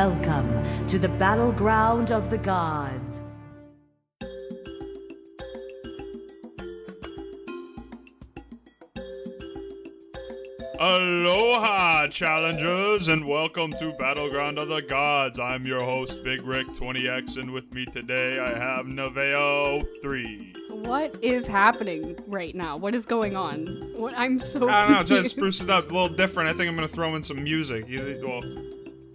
Welcome to the battleground of the gods. Aloha, challengers, and welcome to Battleground of the Gods. I'm your host, Big Rick 20X, and with me today I have Naveo 3. What is happening right now? What is going on? What I'm so I don't know, try to spruce it up a little different. I think I'm gonna throw in some music. You- Well,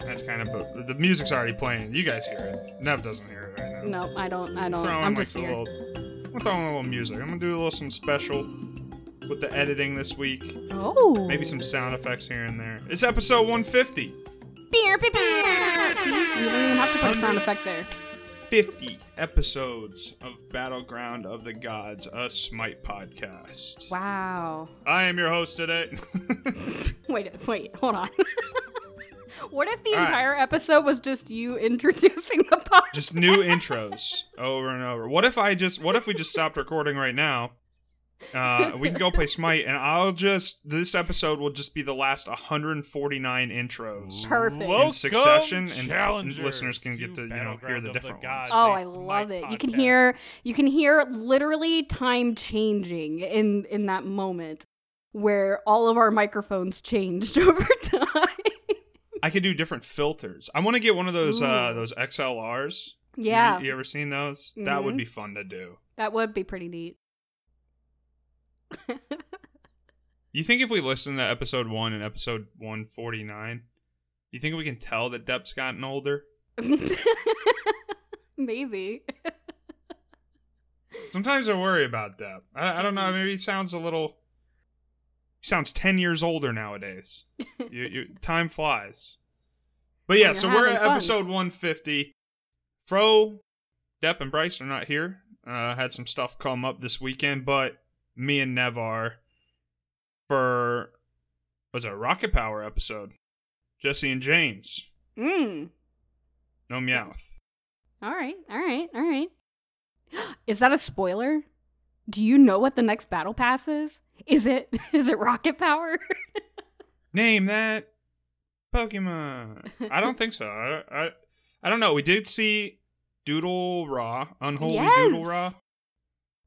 that's kind of, but the music's already playing. You guys hear it. Nev doesn't hear it right now. No, I don't. I don't. Throw in I'm like just here. little, I'm throwing a little music. I'm gonna do a little some special with the editing this week. Oh, Maybe some sound effects here and there. It's episode 150. Beer, beer, beer. You don't even have to put a sound effect there. 50 episodes of Battleground of the Gods, a Smite podcast. Wow. I am your host today. Wait, wait, hold on. what if the All right. entire episode was just you introducing the podcast? just new intros over and over. What if I just what if we just stopped recording right now? Uh, we can go play Smite and I'll just this episode will just be the last 149 intros. Perfect. In succession, and challengers, listeners can get to, you know, hear the different Gods, ones. Oh, I love Smite it. You can hear you can hear literally time changing in in that moment where all of our microphones changed over time. I could do different filters. I want to get one of those uh those XLRs. Yeah, You, ever seen those? That would Mhm. be fun to do. that would be pretty neat. You think if we listen to episode one and episode one forty nine, you think we can tell that Depp's gotten older? Maybe. Sometimes I worry about Depp. I, I don't know. Maybe he sounds a little. Sounds ten years older nowadays. you, you, time flies. But yeah, When so we're at fun. episode one fifty. Fro, Depp, and Bryce are not here. Uh, had some stuff come up this weekend, but me and Nev are for was a Rocket Power episode? Jesse and James. Mm. No meowth. All right. All right. All right. Is that a spoiler? Do you know what the next battle pass is? Is it is it rocket power? Name that Pokemon. I don't think so. I, I, I don't know. We did see Doodle Raw, Unholy Doodle Yes. Raw.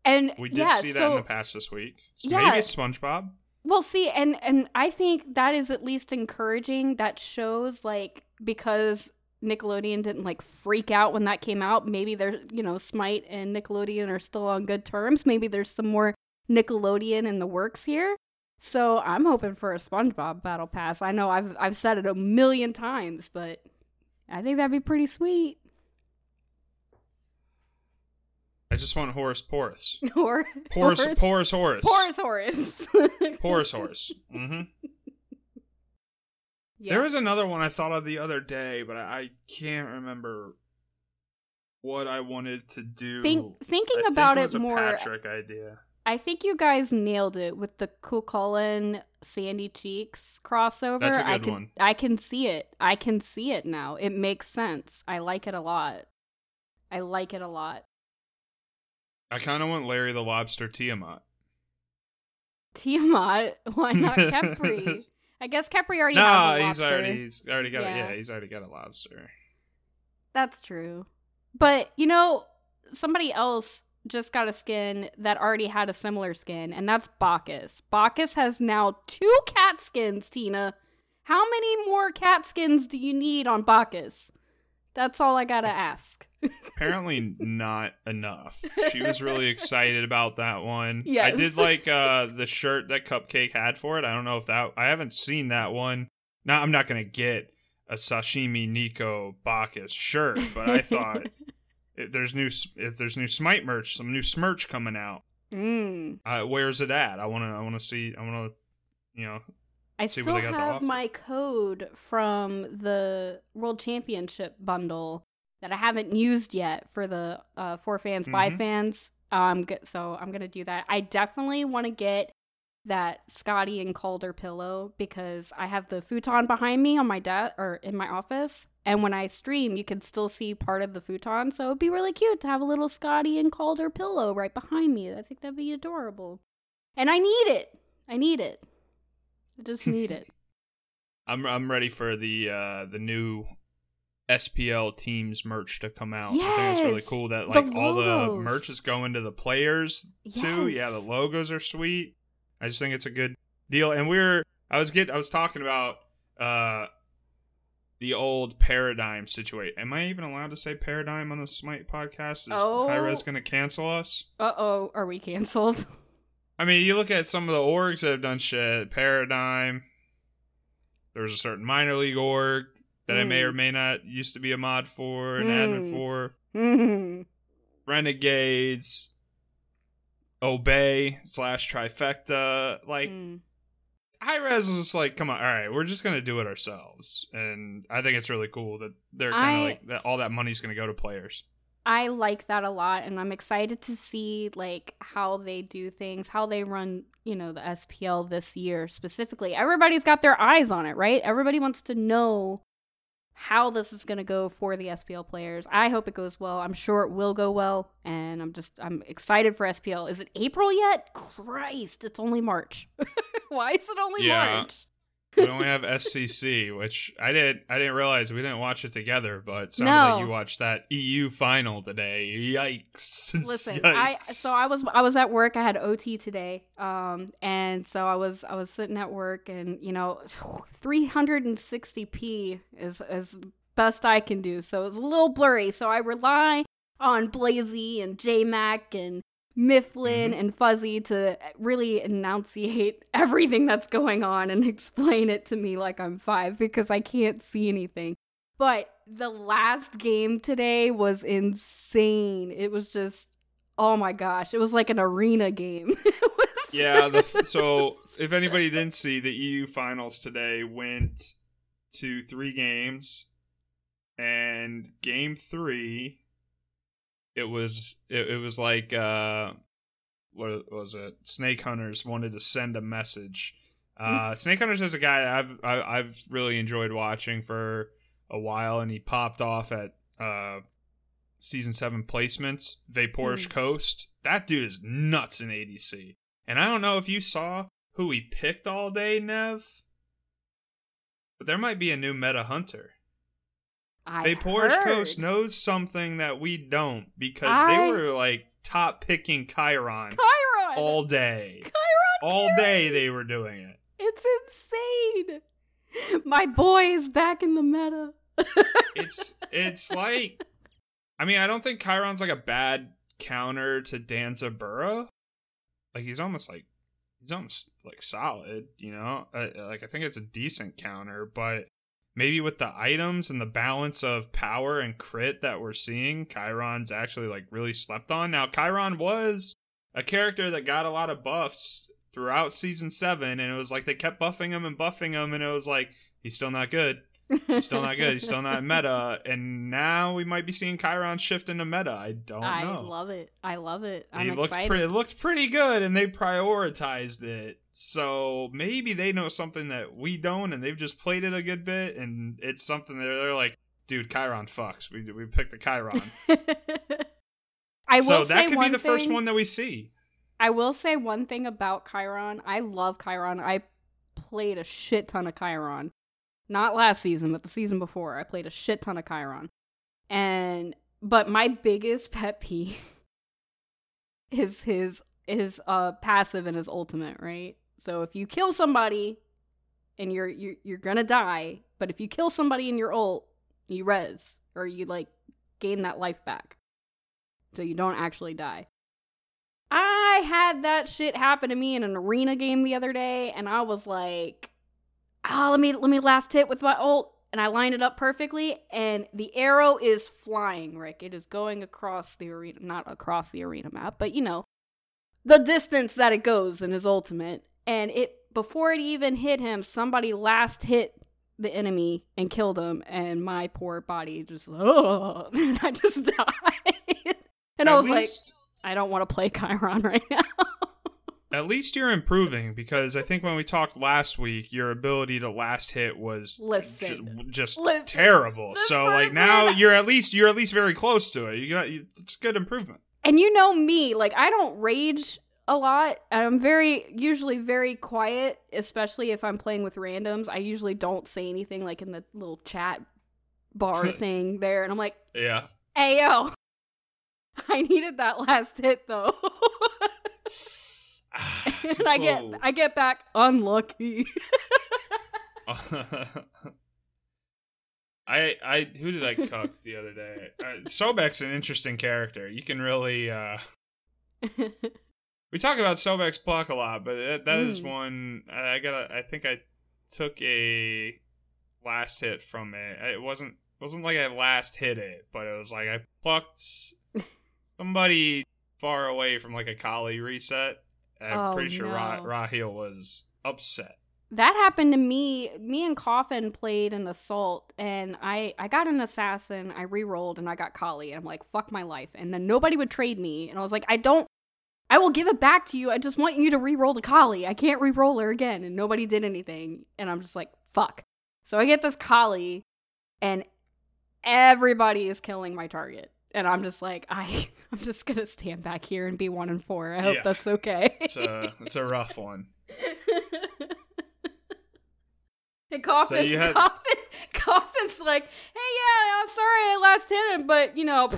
and We did yeah, see that so, in the past this week. So Yeah. Maybe it's SpongeBob. Well, see, and and I think that is at least encouraging. That shows like because Nickelodeon didn't like freak out when that came out. Maybe there's you know Smite and Nickelodeon are still on good terms. Maybe there's some more Nickelodeon in the works here. So I'm hoping for a SpongeBob battle pass. I know I've I've said it a million times, but I think that'd be pretty sweet. I just want Horus Porus. or Porus, Horus- Porus Horus. Porus Horus. Porus Horus. hmm Yeah. There was another one I thought of the other day, but I, can't remember what I wanted to do. Think, thinking I think about it, it, a more, Patrick idea. I think you guys nailed it with the Cu Chulainn Sandy Cheeks crossover. That's a I good can, one. I can see it. I can see it now. It makes sense. I like it a lot. I like it a lot. I kind of want Larry the Lobster Tiamat. Tiamat, why not Khepri? I guess Khepri already a he's already he's already got Yeah. a, yeah he's already got a lobster. That's true. But, you know, somebody else just got a skin that already had a similar skin, and that's Bacchus. Bacchus has now two cat skins, Tina. How many more cat skins do you need on Bacchus? That's all I gotta ask. Apparently not enough. She was really excited about that one. Yeah, I did like uh the shirt that Cupcake had for it. I don't know if that I haven't seen that one. Now I'm not gonna get a sashimi Nico Bacchus shirt, but I thought if there's new if there's new Smite merch, some new Smirch coming out. Mm. Uh, where's it at? I wanna I wanna see I wanna you know I See what still they got have my code from the World Championship bundle that I haven't used yet for the uh, for fans by Mhm. fans. Um, so I'm gonna do that. I definitely want to get that Scotty and Calder pillow because I have the futon behind me on my desk or in my office, and when I stream, you can still see part of the futon. So it'd be really cute to have a little Scotty and Calder pillow right behind me. I think that'd be adorable, and I need it. I need it. I just need it. I'm I'm ready for the uh the new SPL teams merch to come out. I think it's really cool that the like all the merch is going to the players too. Yeah, the logos are sweet. I just think it's a good deal. And we are I was get I was talking about uh the old paradigm situation. Am I even allowed to say paradigm on the Smite podcast? Is Oh. Hi-Rez gonna cancel us? Uh oh, are we canceled? I mean, you look at some of the orgs that have done shit. Paradigm. There's a certain minor league org that I may Mm. or may not used to be a mod for, an Mm. admin for. Hmm. Renegades. Obey slash trifecta. Like, Mm. Hi-Rez was just like, come on, all right, we're just gonna do it ourselves, and I think it's really cool that they're kind of like that. All that money's gonna go to players. I like that a lot, and I'm excited to see like how they do things, how they run, you know, the SPL this year specifically. Everybody's got their eyes on it, right? Everybody wants to know how this is going to go for the SPL players. I hope it goes well. I'm sure it will go well, and I'm just I'm excited for SPL. Is it April yet? Christ, it's only March. Why is it only Yeah. March? We only have SCC, which I didn't I didn't realize we didn't watch it together, but sounded No. like you watched that EU final today. Yikes! Listen, I so I was I was at work. I had OT today, um, and so I was I was sitting at work, and you know, 360p is is best I can do. So it's a little blurry. So I rely on Blazy and JMac and Mifflin Mhm. and Fuzzy to really enunciate everything that's going on and explain it to me like I'm five because I can't see anything. But the last game today was insane. It was just, oh my gosh, it was like an arena game. yeah. The, so if anybody didn't see, the EU finals today went to three games, and game three, it was it, it was like uh, what was it? Snake Hunters wanted to send a message. Uh, Snake Hunters is a guy that I've I, I've really enjoyed watching for a while, and he popped off at uh, season seven placements. Vaporish Mm. Coast. That dude is nuts in ADC, and I don't know if you saw who he picked all day, Nev. But there might be a new meta hunter. I Vaporish heard. Coast knows something that we don't because I- they were like top picking Chiron Chiron. all day. Chiron. All carries. day they were doing it. It's insane. My boy is back in the meta. It's it's like I mean, I don't think Chiron's like a bad counter to Danza Danzaburou. Like he's almost like he's almost like solid, you know? Uh, like I think it's a decent counter, but maybe with the items and the balance of power and crit that we're seeing, Chiron's actually like really slept on. Now, Chiron was a character that got a lot of buffs throughout season 7 and it was like they kept buffing him and buffing him and it was like he's still not good. He's still not good. He's still not meta. And now we might be seeing Chiron shift into meta. I don't I know. love it. I love it. I'm he looks excited. pretty. It looks pretty good, and they prioritized it. So maybe they know something that we don't, and they've just played it a good bit, and it's something that they're like, dude, Chiron fucks. We we picked the Chiron. I will so that say could be the first one that we see. I will say one thing about Chiron. I love Chiron. I played a shit ton of Chiron. Not last season, but the season before. I played a shit ton of Chiron. And but my biggest pet peeve is his his uh passive and his ultimate, right? So if you kill somebody and you're you're you're gonna die, but if you kill somebody in your ult, you res or you like gain that life back. So you don't actually die. I had that shit happen to me in an arena game the other day, and I was like, "Oh, let me let me last hit with my ult," and I lined it up perfectly, and the arrow is flying. Rick, it is going across the arena, not across the arena map, but you know, the distance that it goes in his ultimate, and it before it even hit him, somebody last hit the enemy and killed him, and my poor body just, oh, and I just died. And I was like, I don't want to play Chiron right now. At least you're improving because I think when we talked last week, your ability to last hit was Listen. ju- just Listen. terrible. So like now you're at least you're at least very close to it. You got you, it's good improvement. and you know me, like I don't rage a lot. I'm very usually very quiet, especially if I'm playing with randoms. I usually don't say anything like in the little chat bar thing there, and I'm like, Yeah. ayo. I needed that last hit though." and I get I get back unlucky. I I who did I cook the other day? Uh, Sobek's an interesting character. You can really uh we talk about Sobek's pluck a lot, but that, that is Mm. one I got. I think I took a last hit from it. It wasn't wasn't like I last hit it, but it was like I plucked somebody far away from like a Kali reset. I'm Oh, pretty sure Ra- no. Raheel was upset. that happened to me. Me and Coffin played an assault, and I I got an assassin. I re-rolled, and I got Kali. And I'm like, fuck my life. And then nobody would trade me, and I was like, I don't. I will give it back to you. I just want you to re-roll the Kali. I can't re-roll her again, and nobody did anything. And I'm just like, fuck. So I get this Kali, and everybody is killing my target. And I'm just like, I, I'm just gonna stand back here and be one and four. I hope Yeah. that's okay. It's a it's a rough one. and Coffin, So you had- Coffin, Coffin's like, hey, yeah, I'm sorry I last hit him, but you know,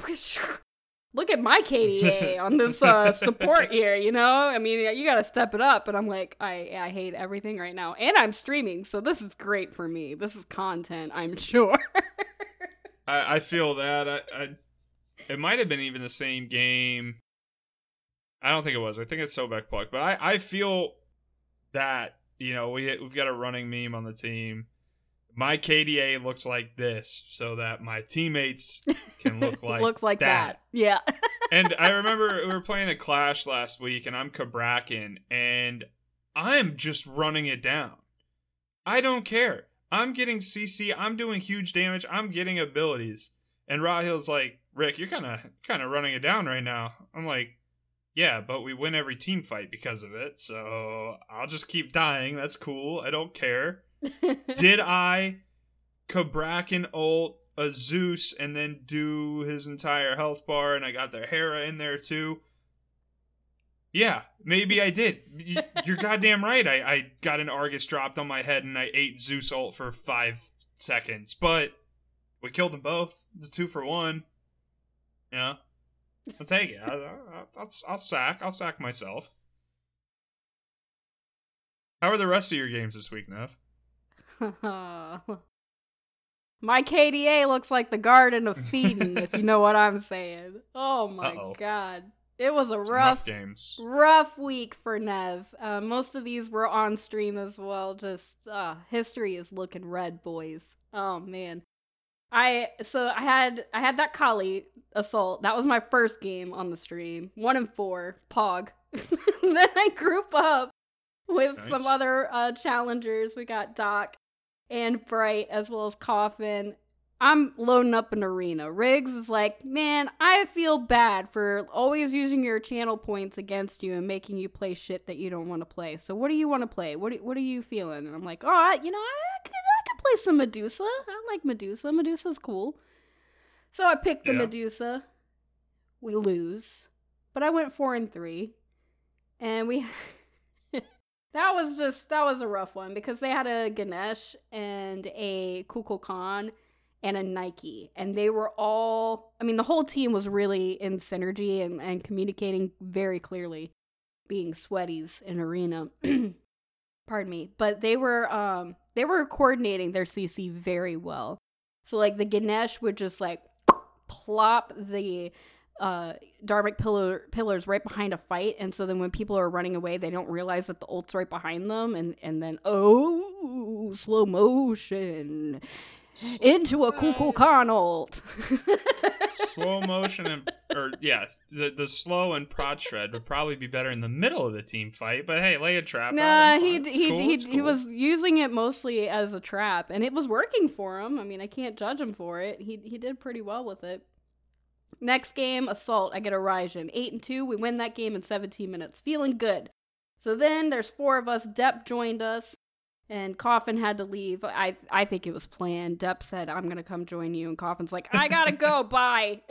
look at my KDA on this uh, support here. You know, I mean, you got to step it up. And I'm like, I, I hate everything right now, and I'm streaming, so this is great for me. This is content, I'm sure. I, I feel that I, I it might have been even the same game. I don't think it was. I think it's Sobek pluck, but I, I feel that you know we we've got a running meme on the team. My KDA looks like this, so that my teammates can look like Looks like that. that. Yeah. and I remember we were playing a Clash last week, and I'm Cabrakan, and I'm just running it down. I don't care. I'm getting CC. I'm doing huge damage. I'm getting abilities. And Rahil's like, Rick, you're kind of kind of running it down right now. I'm like, yeah, but we win every team fight because of it. So I'll just keep dying. That's cool. I don't care. Did I Cabrakan ult a Zeus and then do his entire health bar and I got the Hera in there too? Yeah, maybe I did. You're goddamn right. I, I got an Argus dropped on my head and I ate Zeus ult for five seconds, but we killed them both. It's a two for one. Know? I'll take it. I, I, I'll, I'll sack. I'll sack myself. How are the rest of your games this week, Nev? My KDA looks like the Garden of Eden, if you know what I'm saying. Oh my Uh-oh. god. It was a Some rough, games. rough week for Nev. Uh, most of these were on stream as well. Just, uh, history is looking red, boys. Oh man. I so I had I had that Kali assault. That was my first game on the stream. One and four, Pog. then I group up with Nice. some other uh, challengers. We got Doc and Bright as well as Coffin. I'm loading up an arena. Riggs is like, man, I feel bad for always using your channel points against you and making you play shit that you don't want to play. So what do you want to play? What do, what are you feeling? And I'm like, all right, you know, I could, I could play some Medusa. I like Medusa. Medusa's cool. So I picked the Yeah. Medusa. We lose, but I went four and three, and we. that was just that was a rough one because they had a Ganesh and a Kukulkan and a Nike, and they were all. I mean, the whole team was really in synergy and, and communicating very clearly, being sweaties in arena. Pardon me, but they were um they were coordinating their CC very well. So like the Ganesh would just like plop the uh Dharmic pillar pillars right behind a fight and so then when people are running away they don't realize that the ult's right behind them and and then oh slow motion into a Kukulkan ult. slow motion and or yeah, the the slow and prod shred would probably be better in the middle of the team fight. But hey, lay a trap. out, Nah, he fine. He cool, he, it's he was using it mostly as a trap, and it was working for him. I mean, I can't judge him for it. He he did pretty well with it. Next game, assault. I get a Raijin, eight and two. We win that game in 17 minutes, feeling good. So then there's four of us. Depp joined us, and Coffin had to leave. I I think it was planned. Depp said, "I'm gonna come join you," and Coffin's like, "I gotta go. Bye."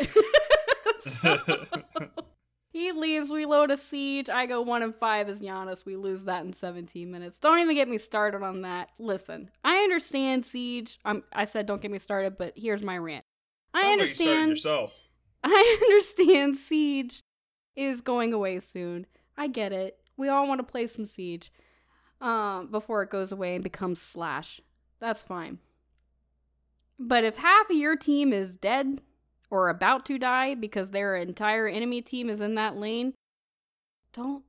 So- He leaves. We load a siege. I go one and five as Janus. We lose that in 17 minutes. Don't even get me started on that. Listen, I understand siege. I'm, I said don't get me started, but here's my rant. I Sounds like you yourself. I understand siege is going away soon. I get it. We all want to play some siege um, before it goes away and becomes slash. That's fine. But if half of your team is dead or about to die because their entire enemy team is in that lane, don't,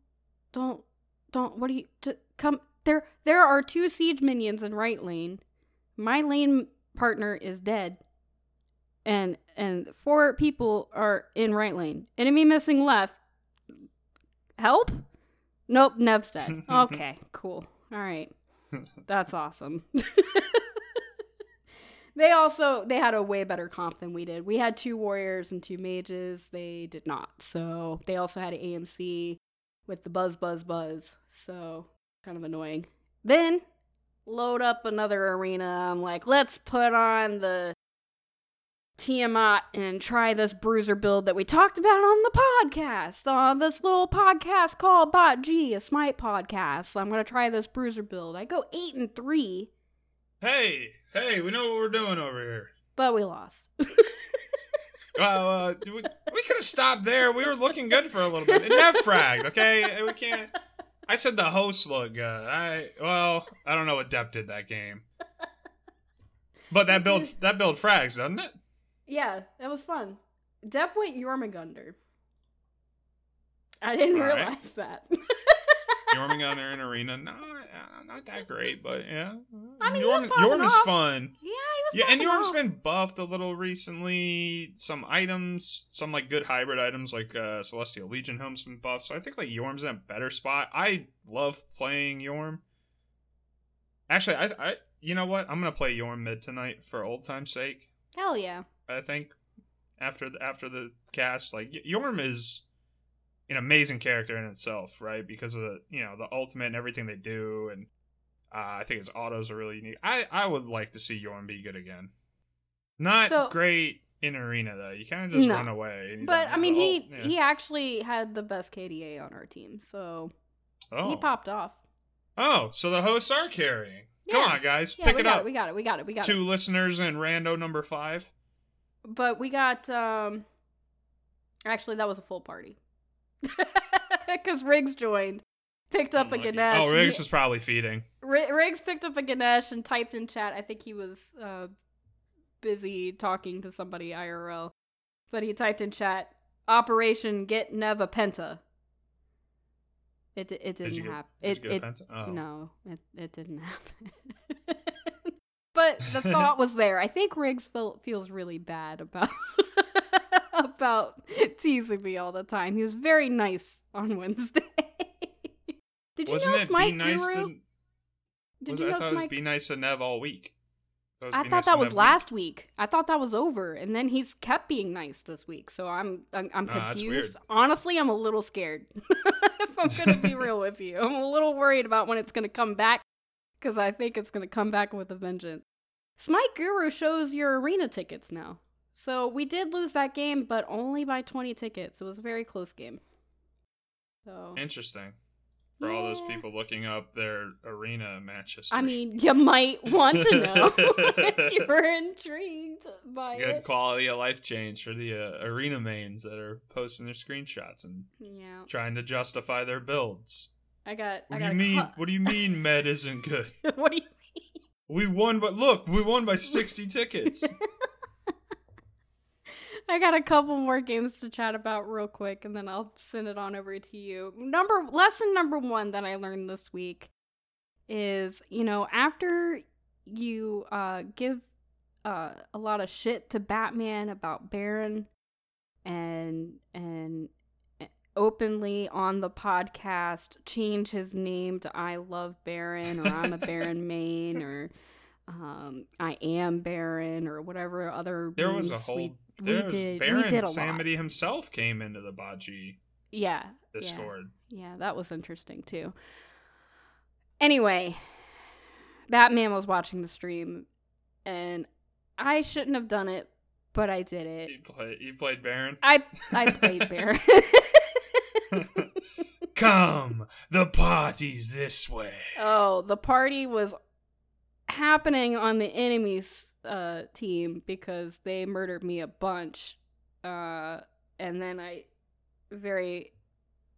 don't, don't. What do you t- come? There, there are two siege minions in right lane. My lane partner is dead and and four people are in right lane. Enemy missing left. Help? Nope, Nev's dead. Okay, cool. All right. That's awesome. they also they had a way better comp than we did. We had two warriors and two mages. They did not. So they also had an AMC with the buzz buzz buzz. So kind of annoying. Then load up another arena. I'm like, let's put on the Tiamat and try this bruiser build that we talked about on the podcast, on this little podcast called Bot G, a Smite podcast. So I'm gonna try this bruiser build. I go eight and three, Hey, hey, we know what we're doing over here. but we lost. Well, uh, we, we could have stopped there. We were looking good for a little bit. Nev fragged, okay? We can't. I said the hosts look good. I well, I don't know what Depp did that game, but that build that build frags, doesn't it? Yeah, that was fun. Depp went Jormungandr. I didn't All right. realize that. Jormungandr in arena, no, uh, not that great, but yeah. I mean, was Yorm, is off. fun. yeah, Yeah, and Yorm's off. been buffed a little recently. Some items, some like good hybrid items, like uh, Celestial Legion Helm's been buffed. So I think like Yorm's in a better spot. I love playing Yorm. Actually, I, I, you know what? I'm gonna play Yorm mid tonight for old time's sake. Hell yeah. I think after the, after the cast, like Yorm is an amazing character in itself, right? Because of the you know the ultimate and everything they do, and uh, I think his autos are really unique. I I would like to see Yorm be good again. Not So- great in arena though. You kind of just No. run away. But I mean, he. Yeah. he actually had the best KDA on our team, so oh. he popped off. oh, so the hosts are carrying. Come on, guys, Yeah, pick it up. it. We got it. We got it. We got Two it. listeners and rando number five. But we got um. Actually, that was a full party. Because Riggs joined, picked up a Ganesh. Oh, Riggs He- is probably feeding. Ri- Riggs picked up a Ganesh and typed in chat. I think he was uh, busy talking to somebody IRL, but he typed in chat, "Operation Get Neva Penta." It it Did didn't happen. It it Oh. no, it it didn't happen. But the thought was there. I think Riggs feel, feels really bad about about teasing me all the time. He was very nice on Wednesday. Did you Wasn't know it Smite be nice Guru? to? Did was you know I thought it was be nice to Nev all week. That was I thought Nice that was Nev week. last week. I thought that was over, and then he's kept being nice this week. So I'm I'm, I'm confused. weird. Honestly, I'm a little scared. if I'm gonna be real with you, I'm a little worried about when it's gonna come back because I think it's gonna come back with a vengeance. Smite Guru shows your arena tickets now. So we did lose that game, but only by 20 tickets. It was a very close game. So Interesting. For all those people looking up their arena matches. I mean, you might want to know if you were intrigued it's by a good it. quality of life change for the uh, arena mains that are posting their screenshots and Yeah, trying to justify their builds. I got. What I do got you mean? cu- What do you mean med isn't good? what do you mean? We won, but look, we won by sixty tickets. I got a couple more games to chat about real quick, and then I'll send it on over to you. Number lesson number one that I learned this week is, you know, after you uh, give uh, a lot of shit to Batman about Baron, and and openly on the podcast change his name to I love Baron or I'm a Baron Maine or um, I am Baron or whatever other There was a whole. we, there we was did Baron did a lot. Himself came into the Baji Yeah. Discord. Yeah. yeah, that was interesting too. Anyway, Batman was watching the stream and I shouldn't have done it, but I did it. You, play, you played Baron. I I played Baron. Come, the party's this way. oh, the party was happening on the enemy's uh, team because they murdered me a bunch. Uh, and then I very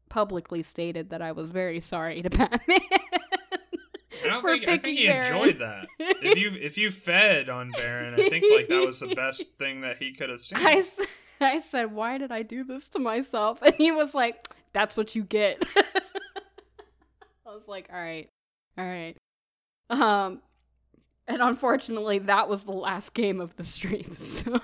publicly stated that I was very sorry to Batman. I don't think I think he Baron. enjoyed that. If you if you fed on Baron, I think like that was the best thing that he could have seen. I, I said, why did I do this to myself? And he was like, that's what you get. I was like, all right, all right. Um, and unfortunately, that was the last game of the stream. So,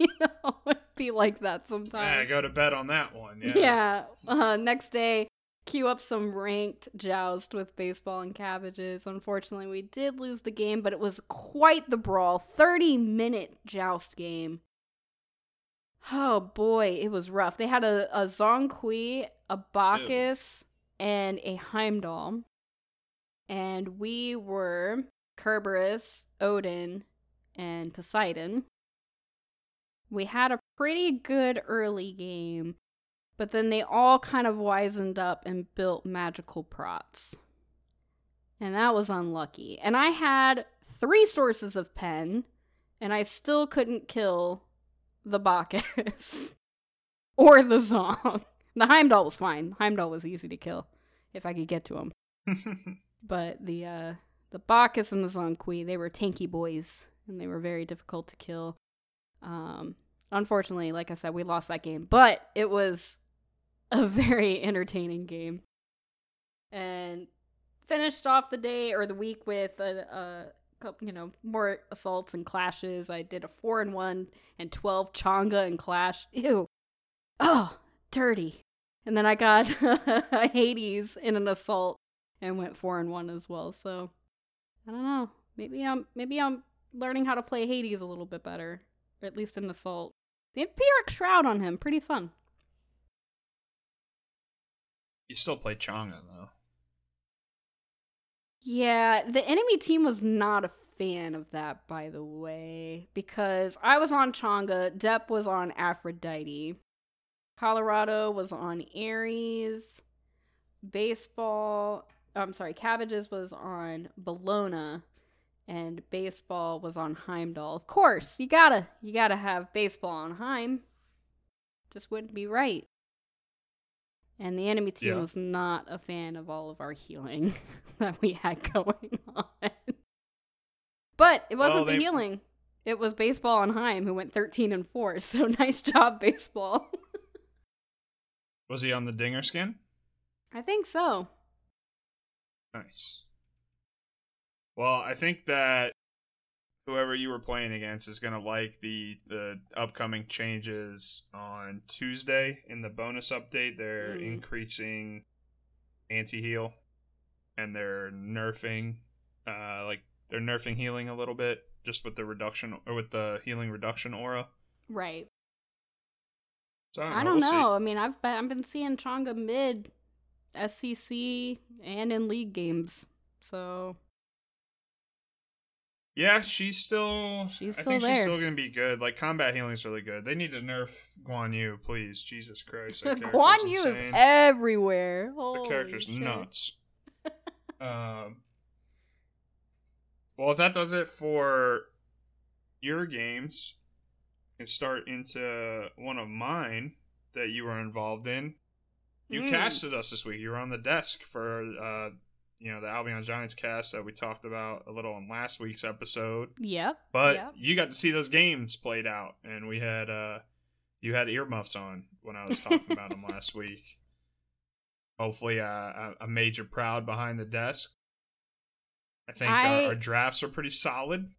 you know, it'd be like that sometimes. Yeah, go to bed on that one. Yeah. Yeah. Uh, next day, queue up some ranked joust with baseball and cabbages. Unfortunately, we did lose the game, but it was quite the brawl. 30 minute joust game. Oh boy, it was rough. They had a, a Zongqui, a Bacchus, and a Heimdall. And we were Kerberos, Odin, and Poseidon. We had a pretty good early game, but then they all kind of wizened up and built magical prots. And that was unlucky. And I had three sources of pen, and I still couldn't kill the Bacchus or the Zong. The Heimdall was fine. Heimdall was easy to kill if I could get to him. But the uh the Bacchus and the Zhong Kui, they were tanky boys and they were very difficult to kill. Um unfortunately, like I said, we lost that game, but it was a very entertaining game. And finished off the day or the week with a, a couple, you know, more assaults and clashes. I did a 4 and 1 and 12 Chang'e and clash. Ew. Oh, dirty. And then I got Hades in an assault and went four and one as well. So I don't know. Maybe I'm maybe I'm learning how to play Hades a little bit better, or at least in assault. They have Pyrrhic Shroud on him, pretty fun. you still play Chang'e though. Yeah, the enemy team was not a fan of that, by the way, because I was on Chang'e, Depp was on Aphrodite, Colorado was on Ares. baseball. I'm sorry, Cabbages was on Bellona, and baseball was on Heimdall. Of course, you gotta you gotta have baseball on Heim. Just wouldn't be right. And the enemy team Yeah. was not a fan of all of our healing that we had going on. But it wasn't Well, the healing. It was baseball on Heim who went 13 and 4. So nice job, baseball. Was he on the dinger skin? I think so. Nice. Well, I think that whoever you were playing against is gonna like the the upcoming changes on Tuesday in the bonus update. They're Mm. increasing anti heal, and they're nerfing, uh, like they're nerfing healing a little bit just with the reduction or with the healing reduction aura. Right. So I don't we'll know. I mean, I've been, I've been seeing Chang'e mid SCC and in league games. So Yeah, she's still. She's still I think she's still gonna be good. Like combat healing's really good. They need to nerf Guan Yu, please. Jesus Christ, Guan Yu is everywhere. The Holy character's shit. nuts. um. Well, if that does it for your games, and start into one of mine that you were involved in. You Mm. casted us this week. You were on the desk for, uh, you know, the Albion Giants cast that we talked about a little in last week's episode. Yep. But yep. you got to see those games played out, and we had uh, you had earmuffs on when I was talking about them last week. Hopefully, uh, I, I made you proud behind the desk. I think I- Our, our drafts are pretty solid.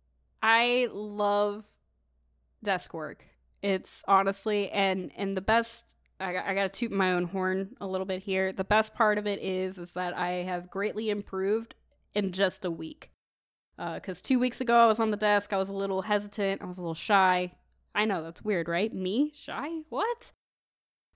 I love desk work. It's honestly and and the best. I, I got to toot my own horn a little bit here. The best part of it is is that I have greatly improved in just a week. Because two weeks ago I was on the desk, I was a little hesitant, I was a little shy. I know that's weird, right? Me shy? What?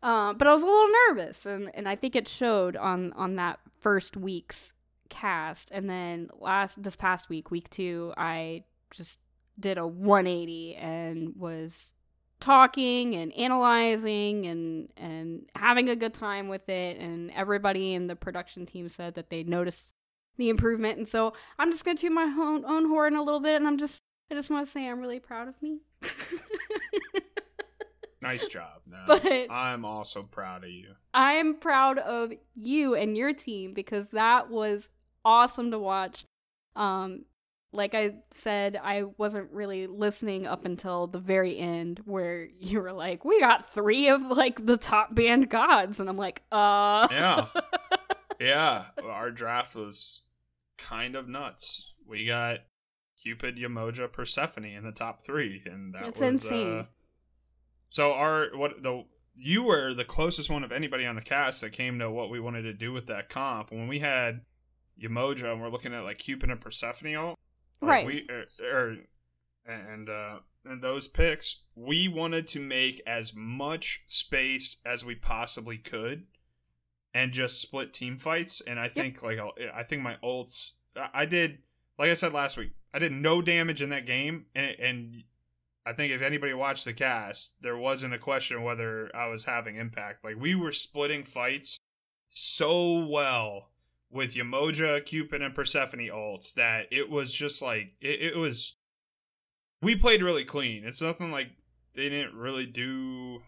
Uh, but I was a little nervous, and, and I think it showed on on that first week's cast. And then last this past week, week two, I just did a 180 and was talking and analyzing and and having a good time with it and everybody in the production team said that they noticed the improvement and so i'm just going to toot my own, own horn a little bit and i'm just i just want to say i'm really proud of me Nice job. No, But- I'm also proud of you. i'm proud of you and your team because that was awesome to watch um like I said, I wasn't really listening up until the very end where you were like, we got three of like the top banned gods. And I'm like, uh. Yeah. Yeah, our draft was kind of nuts. We got Cupid, Yemoja, Persephone in the top three, and that was insane. Uh, so our what the you were the closest one of anybody on the cast that came to what we wanted to do with that comp. When we had Yemoja and we're looking at like Cupid and Persephone, all like, Right. We er, er, and uh, and those picks, we wanted to make as much space as we possibly could, and just split team fights. And I think like I'll- I think my ults, I- I did like I said last week, I did no damage in that game, and and I think if anybody watched the cast, there wasn't a question whether I was having impact. Like we were splitting fights so well with Yemoja, Cupid, and Persephone ults that it was just like it, it was. We played really clean. It's nothing like they didn't really do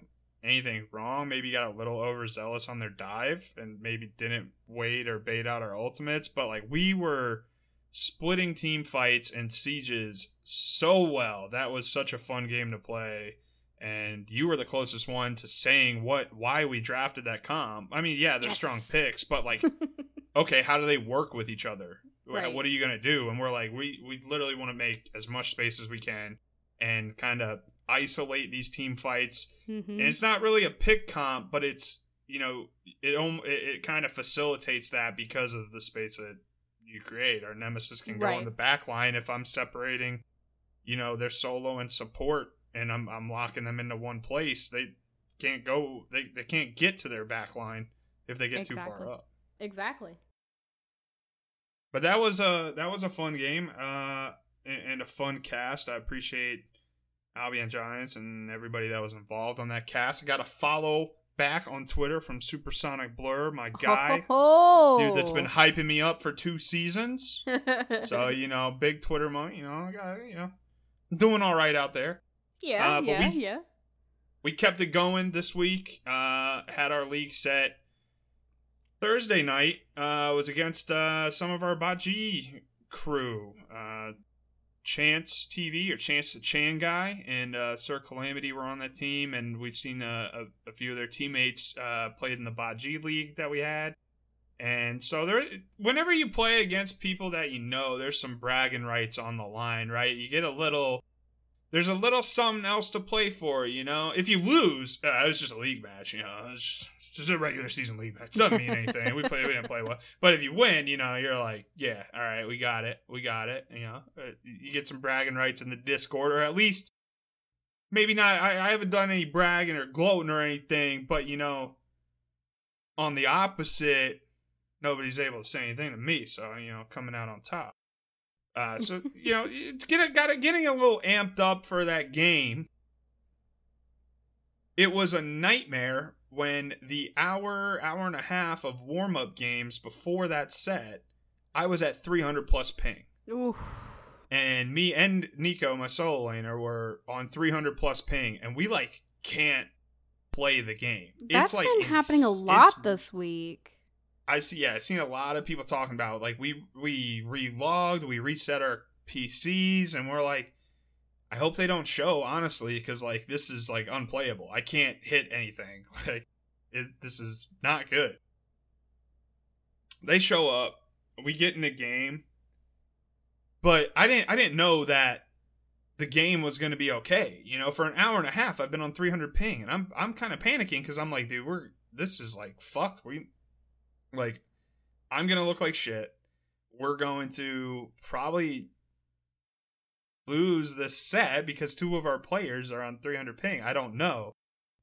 anything wrong. Maybe got a little overzealous on their dive and maybe didn't wait or bait out our ultimates, but like we were splitting team fights and sieges so well. That was such a fun game to play. And you were the closest one to saying what why we drafted that comp. I mean, yeah, they're Yes. strong picks, but like okay, how do they work with each other? Right. What are you gonna do? And we're like, we we literally want to make as much space as we can and kind of isolate these team fights. Mhm. And it's not really a pick comp, but it's you know it it, it kind of facilitates that because of the space that you create. Our nemesis can go on Right. the back line if I'm separating, you know, their solo and support, and I'm I'm locking them into one place. They can't go. They they can't get to their back line if they get too far up. Exactly. But that was a that was a fun game, uh, and, and a fun cast. I appreciate Albion Giants and everybody that was involved on that cast. I got a follow back on Twitter from Supersonic Blur, my guy, Oh. dude that's been hyping me up for two seasons. So you know, big Twitter money. You know, got you know, doing all right out there. yeah, uh, yeah, we- yeah. we kept it going this week. Uh, had our league set. Thursday night uh, was against uh, some of our Baji crew. Uh, Chance TV or Chance the Chan guy and uh, Sir Calamity were on that team, and we've seen uh, a, a few of their teammates uh, played in the Baji league that we had. And so there, whenever you play against people that you know, there's some bragging rights on the line, right? You get a little there's a little something else to play for, you know. If you lose, uh, it's just a league match, you know. It's just a regular season league match. Doesn't mean anything. we play, we didn't play well. But if you win, you know, you're like, yeah, all right, we got it, we got it. You know, Uh, you get some bragging rights in the Discord, or at least maybe not. I, I haven't done any bragging or gloating or anything, but you know, on the opposite, nobody's able to say anything to me. So you know, coming out on top. Uh, so you know, it's get got getting a little amped up for that game. It was a nightmare when the hour, hour and a half of warm up games before that set, I was at 300 plus ping, and me and Nico, my solo laner, were on 300 plus ping, and we like can't play the game. That's it's like been happening a lot this week. I've seen, yeah, I've seen a lot of people talking about like we we relogged, we reset our PCs, and we're like, I hope they don't show honestly, because like this is like unplayable. I can't hit anything. Like it, this is not good. They show up, we get in the game, but I didn't I didn't know that the game was going to be okay. You know, for an hour and a half, I've been on 300 ping, and I'm I'm kind of panicking because I'm like, dude, we're this is like fucked. We like, I'm gonna look like shit. We're going to probably lose this set because two of our players are on 300 ping. I don't know.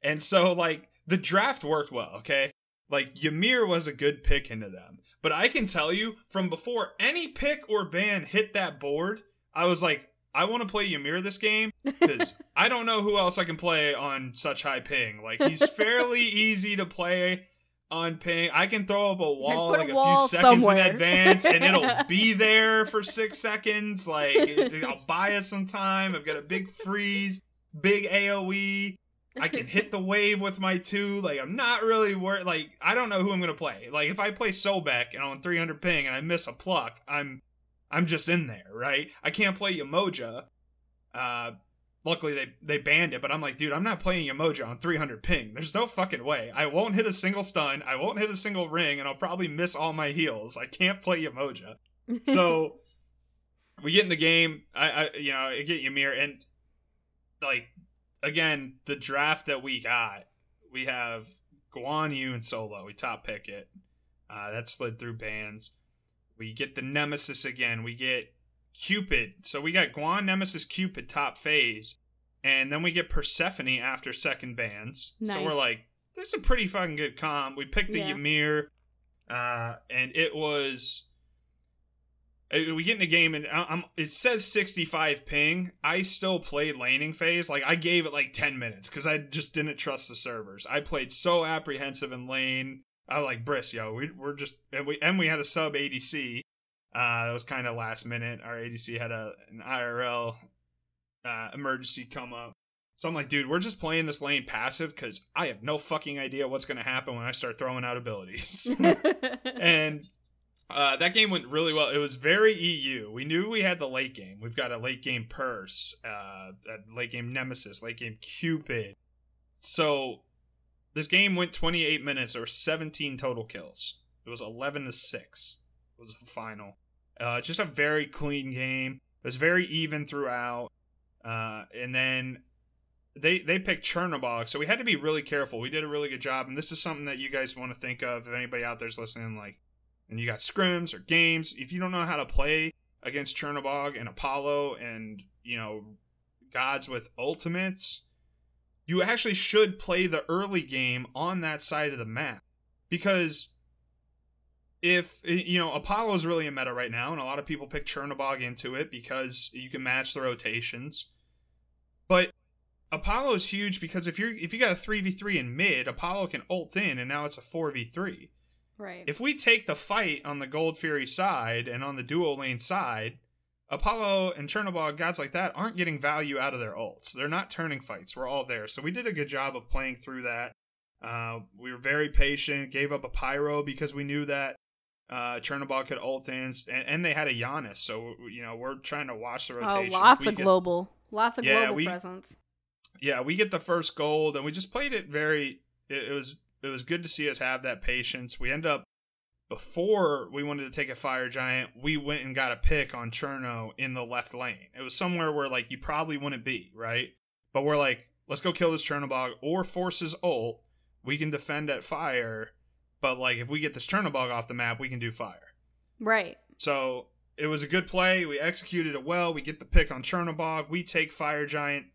And so, like, the draft worked well, okay? Like, Ymir was a good pick into them. But I can tell you, from before any pick or ban hit that board, I was like, I want to play Ymir this game because I don't know who else I can play on such high ping. Like he's fairly easy to play on ping. I can throw up a wall a like a, wall few seconds somewhere. in advance, and it'll be there for six seconds. Like it- I'll buy us some time. I've got a big freeze, big AOE. I can hit the wave with my two. Like I'm not really worried. Like I don't know who I'm gonna play. Like if I play Sobek and I'm on 300 ping and I miss a pluck, I'm I'm just in there, right? I can't play Yemoja. Uh, luckily they they banned it, but I'm like, dude, I'm not playing Yemoja on 300 ping. There's no fucking way. I won't hit a single stun. I won't hit a single ring, and I'll probably miss all my heals. I can't play Yemoja. So we get in the game. I, I you know I get Ymir and like again the draft that we got. We have Guan Yu and Solo. We top pick it. Uh, that slid through bans. We get the Nemesis again. We get Cupid. So we got Guan, Nemesis, Cupid top phase. And then we get Persephone after second bans. So we're like, this is a pretty fucking good comp. We picked the Yeah. Ymir. Uh, and it was. uh, We get in the game and I'm, it says 65 ping. I still played laning phase. Like I gave it like 10 minutes because I just didn't trust the servers. I played so apprehensive in lane. I like, Briss, yo, we, we're just and we and we had a sub ADC. Uh, it was kind of last minute. Our ADC had a an IRL uh, emergency come up. So I'm like, dude, we're just playing this lane passive because I have no fucking idea what's gonna happen when I start throwing out abilities. and uh, that game went really well. It was very EU. We knew we had the late game. We've got a late game purse, uh, a late game nemesis, late game cupid. So this game went 28 minutes or 17 total kills. It was 11 to six. Was the final. Uh, just a very clean game. It was very even throughout. Uh, and then they they picked Chernobog, so we had to be really careful. We did a really good job, and this is something that you guys want to think of if anybody out there's listening. Like, and you got scrims or games. If you don't know how to play against Chernobog and Apollo, and you know gods with ultimates, you actually should play the early game on that side of the map because if you know Apollo is really a meta right now, and a lot of people pick Chernobog into it because you can match the rotations. But Apollo is huge because if you're if you got a three v three in mid, Apollo can ult in, and now it's a four v three. right. If we take the fight on the Gold Fury side and on the dual lane side, Apollo and Chernobog, gods like that, aren't getting value out of their ults. They're not turning fights. We're all there. So we did a good job of playing through that. Uh, we were very patient, gave up a pyro because we knew that uh, Chernobog could ult in, and, and they had a Janus. So, you know, we're trying to watch the oh, lots We of get- global, lots of Yeah, global we- presence. yeah, we get the first gold, and we just played it very. It, it was it was good to see us have that patience. We end up before we wanted to take a fire giant, we went and got a pick on Cherno in the left lane. It was somewhere where like you probably wouldn't be right, but we're like, let's go kill this Chernobog or force his ult. We can defend at fire, but like if we get this Chernobog off the map, we can do fire. Right. So it was a good play. We executed it well. We get the pick on Chernobog. We take Fire Giant.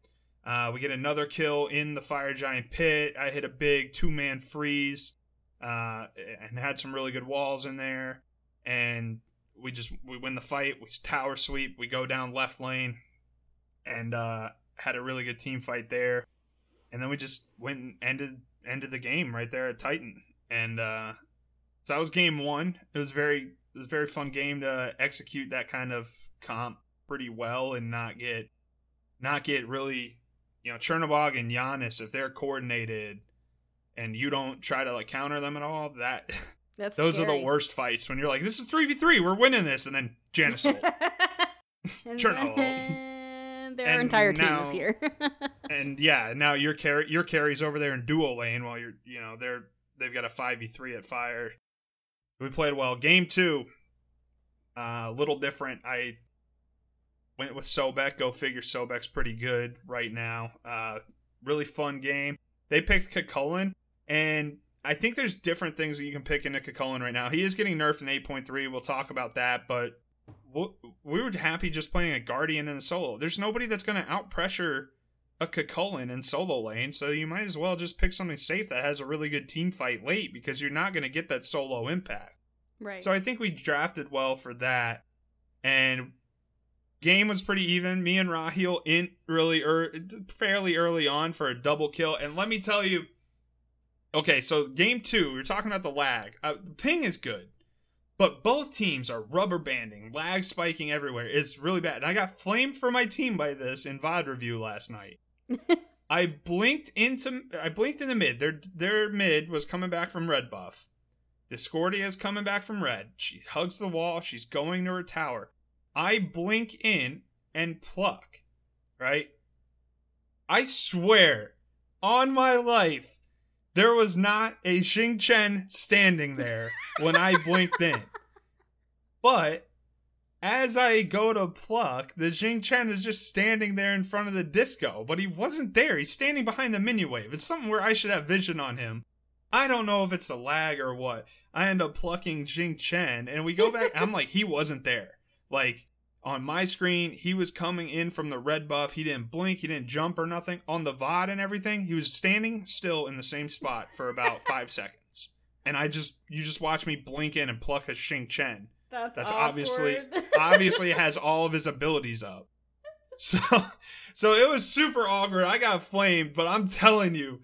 Uh, we get another kill in the Fire Giant pit. I hit a big two man freeze uh, and had some really good walls in there. And we just we win the fight. We tower sweep. We go down left lane and uh, had a really good team fight there. And then we just went and ended ended the game right there at Titan. And uh, so that was game one. It was very it was a very fun game to execute that kind of comp pretty well and not get not get really you know Chernobog and Janus if they're coordinated and you don't try to like counter them at all that That's those are the worst fights when you're like this is 3v3 we're winning this and then Janus ult. and Cherno. then their And entire team now- is here. and yeah now your carry your carry's over there in dual lane while you're you know they're they've got a 5v3 at fire. We played well. Game two uh, a little different. I went with sobek. Go figure sobek's pretty good right now. Uh, really fun game. They picked Cu Chulainn, and i think there's different things that you can pick into Cu Chulainn right now. He is getting nerfed in 8.3 we'll talk about that but we were happy just playing a guardian and a solo. There's nobody that's going to out pressure a Cu Chulainn in solo lane, so you might as well just pick something safe that has a really good team fight late because you're not going to get that solo impact. right. So I think we drafted well for that. And game was pretty even. Me and Raheel in really er, fairly early on for a double kill, and let me tell you. Okay, so game two, we are talking about the lag. Uh, the ping is good, but both teams are rubber banding, lag spiking everywhere. It's really bad. And I got flamed for my team by this in VOD review last night. I blinked into I blinked in the mid. Their their mid was coming back from red buff. Discordia is coming back from red. She hugs the wall. She's going to her tower. I blink in and pluck. Right? I swear on my life there was not a Xing Chen standing there when I blinked in. But as I go to pluck, the Xing Chen is just standing there in front of the disco, but he wasn't there. He's standing behind the mini wave. It's something where I should have vision on him. I don't know if it's a lag or what. I end up plucking Xing Chen, and we go back. I'm like, he wasn't there. Like, on my screen, he was coming in from the red buff. He didn't blink, he didn't jump or nothing. On the VOD and everything, he was standing still in the same spot for about five seconds. And I just, you just watch me blink in and pluck a Xing Chen. That's, That's obviously obviously has all of his abilities up. So so it was super awkward. I got flamed, but I'm telling you,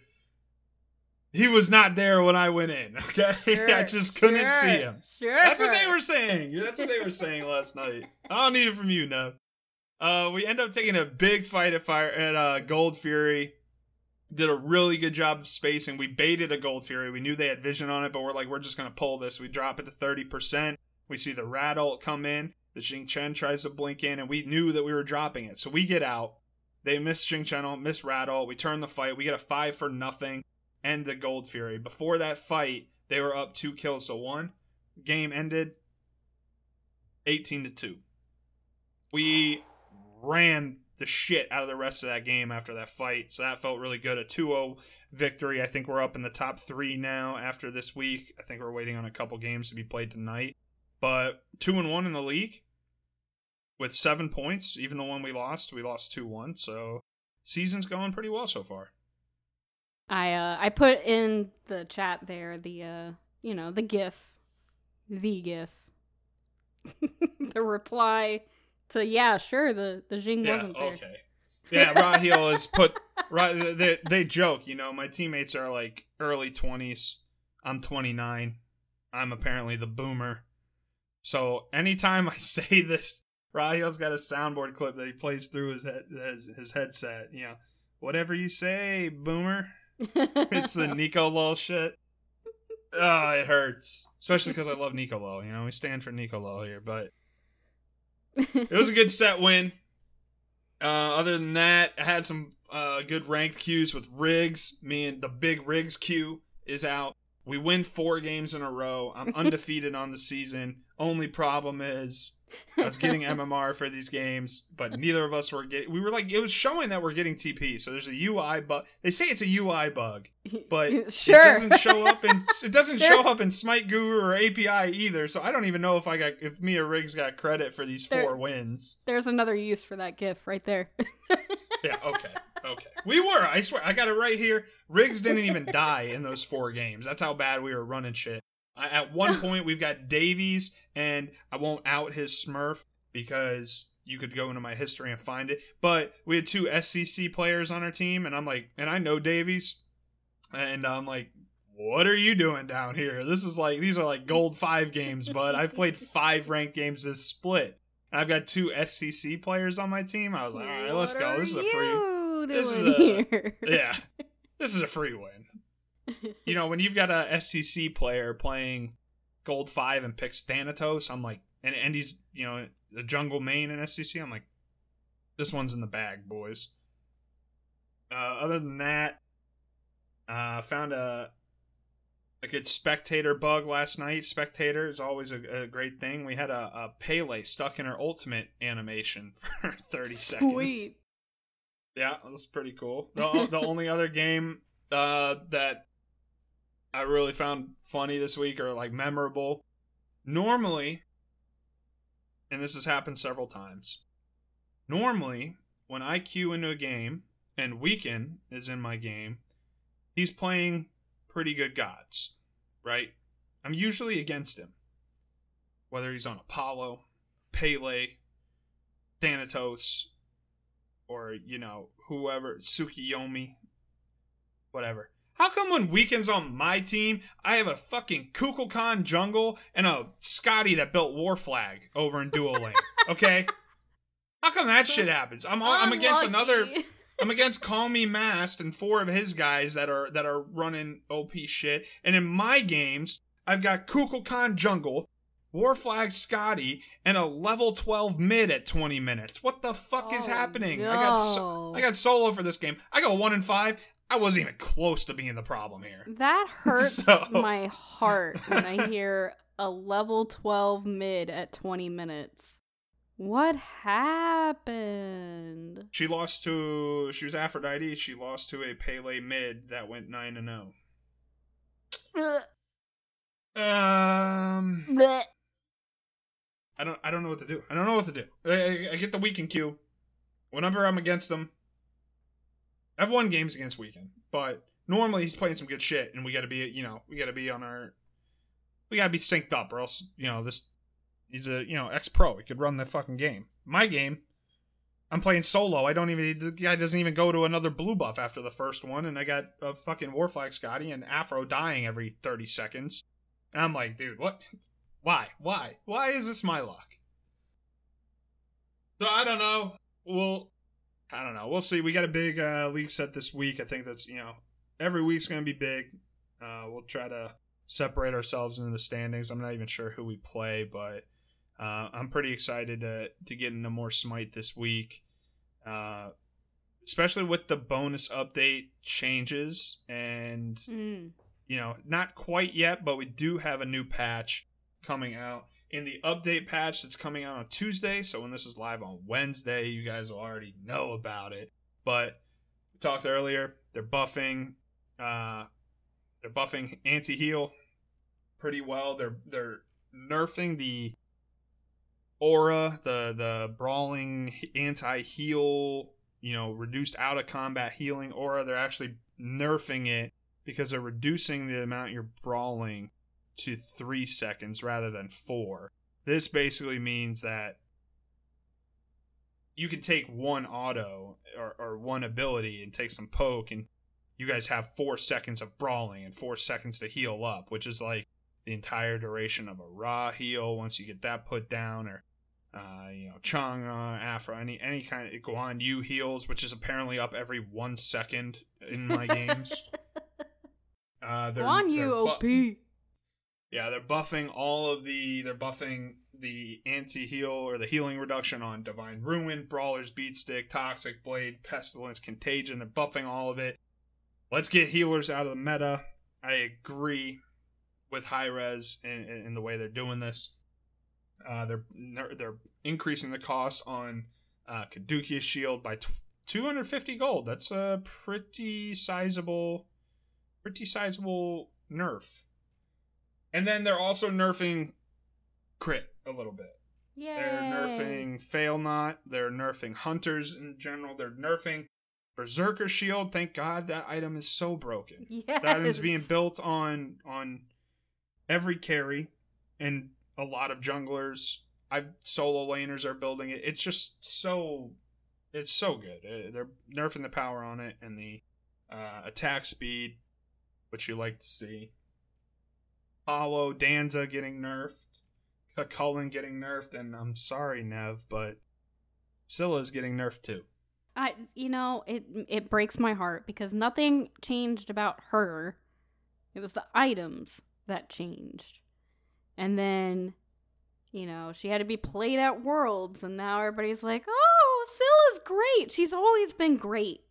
he was not there when I went in. Okay, Sure, I just couldn't sure, see him. Sure. That's what they were saying. That's what they were saying last night. I don't need it from you, Nev. Uh, we end up taking a big fight at fire at uh, Gold Fury. Did a really good job of spacing. We baited a Gold Fury. We knew they had vision on it, but we're like, we're just gonna pull this. We drop it to thirty percent. We see the rat ult come in. The Xing Chen tries to blink in, and we knew that we were dropping it. So we get out. They miss Xing Chen ult, miss rat ult. We turn the fight. We get a five for nothing. End the Gold Fury. Before that fight, they were up two kills to one. Game ended 18 to 2. We ran the shit out of the rest of that game after that fight. So that felt really good. A 2-0 victory. I think we're up in the top 3 now after this week. I think we're waiting on a couple games to be played tonight. But 2 and 1 in the league with 7 points. Even the one we lost, we lost 2-1. So season's going pretty well so far. I uh I put in the chat there the uh you know the GIF, the GIF, the reply to yeah sure the the Jing Yeah, wasn't there. okay. Yeah, Raheel is put right. They, they joke, you know. My teammates are like early twenties. I'm 29. I'm apparently the boomer. So anytime I say this, Raheel's got a soundboard clip that he plays through his head, his, his headset. You know, whatever you say, boomer. It's the Nico Lol shit. Oh, it hurts, especially because I love Nico Lol. You know, we stand for Nico Lol here, but it was a good set win. Uh, other than that, I had some uh, good ranked queues with Riggs. Me and the big Riggs queue is out. We win four games in a row. I'm undefeated on the season. Only problem is I was getting MMR for these games, but neither of us were getting. We were like, it was showing that we're getting TP. So there's a UI bug. They say it's a UI bug, but sure it doesn't show up in it doesn't show up in Smite Guru or API either. So I don't even know if I got if me or Riggs got credit for these There- four wins. There's another use for that GIF right there. Yeah, okay. Okay. We were, I swear, I got it right here. Riggs didn't even die in those four games. That's how bad we were running shit. I, at one point, we've got Davies, and I won't out his Smurf because you could go into my history and find it. But we had two SCC players on our team, and I'm like, and I know Davies, and I'm like, what are you doing down here? This is like, these are like gold five games, but I've played five ranked games this split. And I've got two SCC players on my team. I was like, all right, let's go. This is a free. you this is doing a- here? Yeah, this is a free win. You know, when you've got a SCC player playing Gold Five and picks Thanatos, I'm like, and and he's you know a jungle main in SCC. I'm like, this one's in the bag, boys. Uh, other than that, uh, found a a good spectator bug last night. Spectator is always a, a great thing. We had a, a Pele stuck in her ultimate animation for 30 seconds. Sweet. Yeah, that was pretty cool. The, the only other game uh, that I really found funny this week or like memorable. Normally, and this has happened several times. Normally, when I queue into a game and Weekend is in my game, he's playing pretty good gods, right? I'm usually against him. Whether he's on Apollo, Pele, Thanatos or, you know, whoever, Tsukiyomi, whatever. How come when weekends on my team, I have a fucking Kukulkan jungle and a Scotty that built War Flag over in Duo Lane? Okay? How come that shit happens? I'm all, I'm against another I'm against Call Me Mast and four of his guys that are that are running OP shit. And in my games, I've got Kukulkan Jungle, Warflag Scotty, and a level 12 mid at 20 minutes. What the fuck is Oh, happening? I got so- I got solo for this game. I go one and five. I wasn't even close to being the problem here. That hurts So- my heart when I hear a level 12 mid at 20 minutes. What happened? She lost to she was Aphrodite. She lost to a Pele mid that went nine and oh. zero. Um. blech. I don't I don't know what to do. I don't know what to do. I, I, I get the weekend queue. Whenever I'm against him, I've won games against weekend, but normally he's playing some good shit, and we got to be you know we got to be on our we got to be synced up, or else you know this he's a you know ex pro. He could run the fucking game. My game, I'm playing solo. I don't even the guy doesn't even go to another blue buff after the first one, and I got a fucking Warflag Scotty and Afro dying every 30 seconds. And I'm like, dude, what? Why? Why? Why is this my luck? So I don't know. Well, I don't know. We'll see. We got a big uh, league set this week. I think that's you know every week's gonna be big. Uh, we'll try to separate ourselves into the standings. I'm not even sure who we play, but uh, I'm pretty excited to to get into more Smite this week. Uh, especially with the bonus update changes and Mm. you know, not quite yet, but we do have a new patch coming out. In the update patch that's coming out on Tuesday, so when this is live on Wednesday, you guys will already know about it. But we talked earlier, they're buffing uh they're buffing anti-heal pretty well. They're they're nerfing the aura, the the brawling anti-heal, you know, reduced out of combat healing aura. They're actually nerfing it because they're reducing the amount you're brawling to three seconds rather than four. This basically means that you can take one auto or, or one ability and take some poke, and you guys have four seconds of brawling and four seconds to heal up, which is like the entire duration of a Ra heal once you get that put down, or uh, you know, Chang, uh, Afro, any any kind of Guan Yu heals, which is apparently up every one second in my games. Uh, they're, on you, they're bu- OP. yeah, they're buffing all of the. They're buffing the anti heal or the healing reduction on Divine Ruin, Brawler's Beatstick, Toxic Blade, Pestilence, Contagion. They're buffing all of it. Let's get healers out of the meta. I agree with Hi-Rez in, in, the way they're doing this. Uh, they're they're increasing the cost on uh, Kadukia's shield by t- 250 gold. That's a pretty sizable, pretty sizable nerf. And then they're also nerfing crit a little bit. Yay. They're nerfing Fail Not. They're nerfing Hunters in general. They're nerfing Berserker Shield. Thank God that item is so broken. Yes. That is being built on on every carry, and a lot of junglers. I've solo laners are building it. It's just so, it's so good. Uh, They're nerfing the power on it and the uh, attack speed, which you like to see. Hollow Danza getting nerfed, Cullen getting nerfed, and I'm sorry, Nev, but Scylla's getting nerfed too. I you know, it it breaks my heart because nothing changed about her. It was the items that changed. And then you know, she had to be played at Worlds and now everybody's like, "Oh, Scylla's great. She's always been great.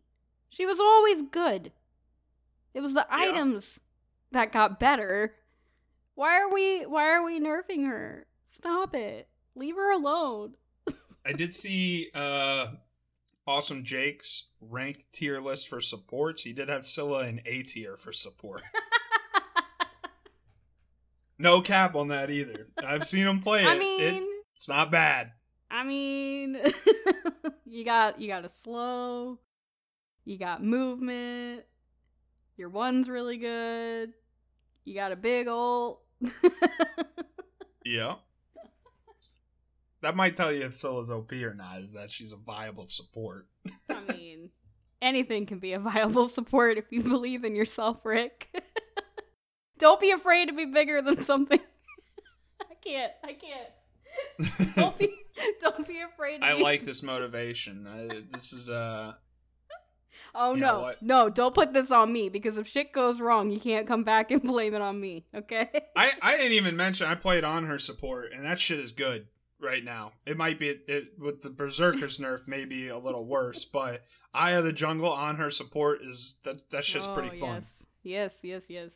She was always good." It was the Yeah. items that got better. Why are we why are we nerfing her? Stop it. Leave her alone. I did see uh Awesome Jake's ranked tier list for supports. He did have Scylla in A tier for support. no cap on that either. I've seen him play it. I It- mean, it's not bad. I mean, you got you got a slow, you got movement. Your one's really good. You got a big ult. Yeah. that might tell you if Scylla's OP or not. Is that she's a viable support? I mean, anything can be a viable support if you believe in yourself, Rick. Don't be afraid to be bigger than something. I can't. I can't. Don't be. Don't be afraid. To I like this motivation. I, this is uh Oh You no, no! Don't put this on me because if shit goes wrong, you can't come back and blame it on me. Okay? I I didn't even mention I played on her support and that shit is good right now. It might be it with the berserkers nerf maybe a little worse, but Eye of the Jungle on her support is that that shit's oh, pretty Oh, fun. Yes, yes, yes, yes.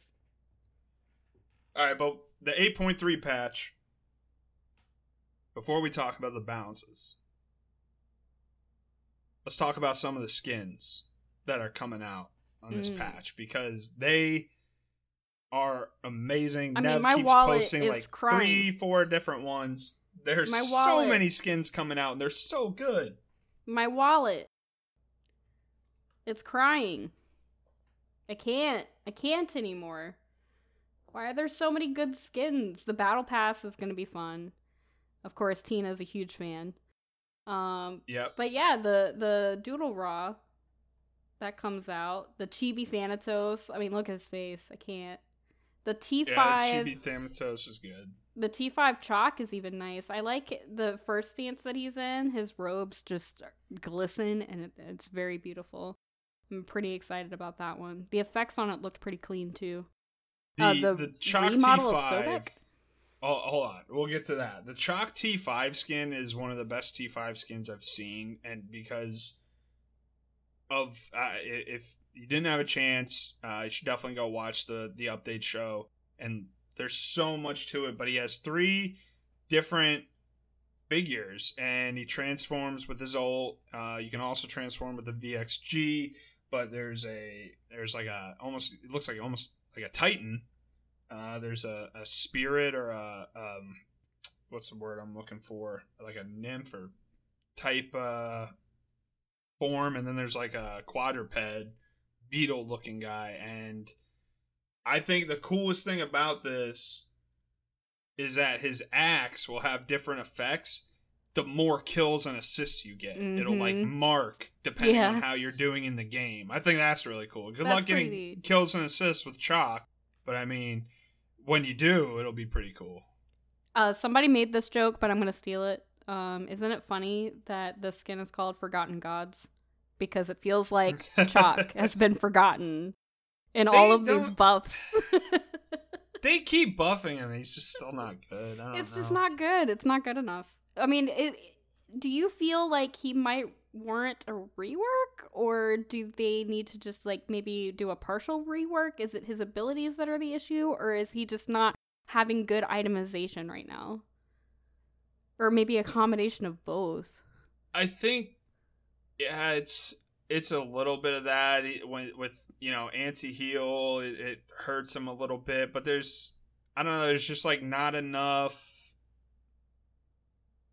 All right, but the 8.3 patch. Before we talk about the balances, let's talk about some of the skins that are coming out on this Mm. patch because they are amazing. I mean, Nev my keeps wallet posting is like crying. three, four different ones. There's My so wallet- many skins coming out, and they're so good. My wallet. It's crying. I can't. I can't anymore. Why are there so many good skins? The battle pass is going to be fun. Of course, Tina's a huge fan. Um, Yep. but yeah, the the Doodle Ra that comes out. The Chibi Thanatos. I mean, look at his face. I can't. The T5 Yeah, Chibi Thanatos is good. the T5 Chaac is even nice. I like the first stance that he's in. His robes just glisten and it, it's very beautiful. I'm pretty excited about that one. The effects on it looked pretty clean too. The, uh, the, Chaac remodel T5. Sobex? Oh, hold on. We'll get to that. The Chaac T5 skin is one of the best T5 skins I've seen, and because of uh, if you didn't have a chance, uh, you should definitely go watch the the update show. And there's so much to it, but he has three different figures, and he transforms with his ult. Uh, you can also transform with the VXG, but there's a there's like a almost it looks like almost like a Titan uh, there's a, a spirit or a um, what's the word I'm looking for? Like a nymph or type uh, form, and then there's like a quadruped beetle looking guy. And I think the coolest thing about this is that his axe will have different effects. The more kills and assists you get, it'll like Mhm. mark depending on how you're doing in the game. I think that's really cool. Good That's luck getting neat. kills and assists with Chaac, but I mean, when you do, it'll be pretty cool. Uh, somebody made this joke, but I'm gonna steal it. Um, isn't it funny that the skin is called Forgotten Gods? Because it feels like Chaac has been forgotten in all of these buffs. They keep buffing him. He's just still not good. I don't it's know. just not good. It's not good enough. I mean, it, do you feel like he might warrant a rework, or do they need to just like maybe do a partial rework? Is it his abilities that are the issue, or is he just not having good itemization right now? Or maybe a combination of both. I think, yeah, it's it's a little bit of that He- when with you know anti heal. It, it hurts him a little bit, but there's I don't know. There's just like not enough.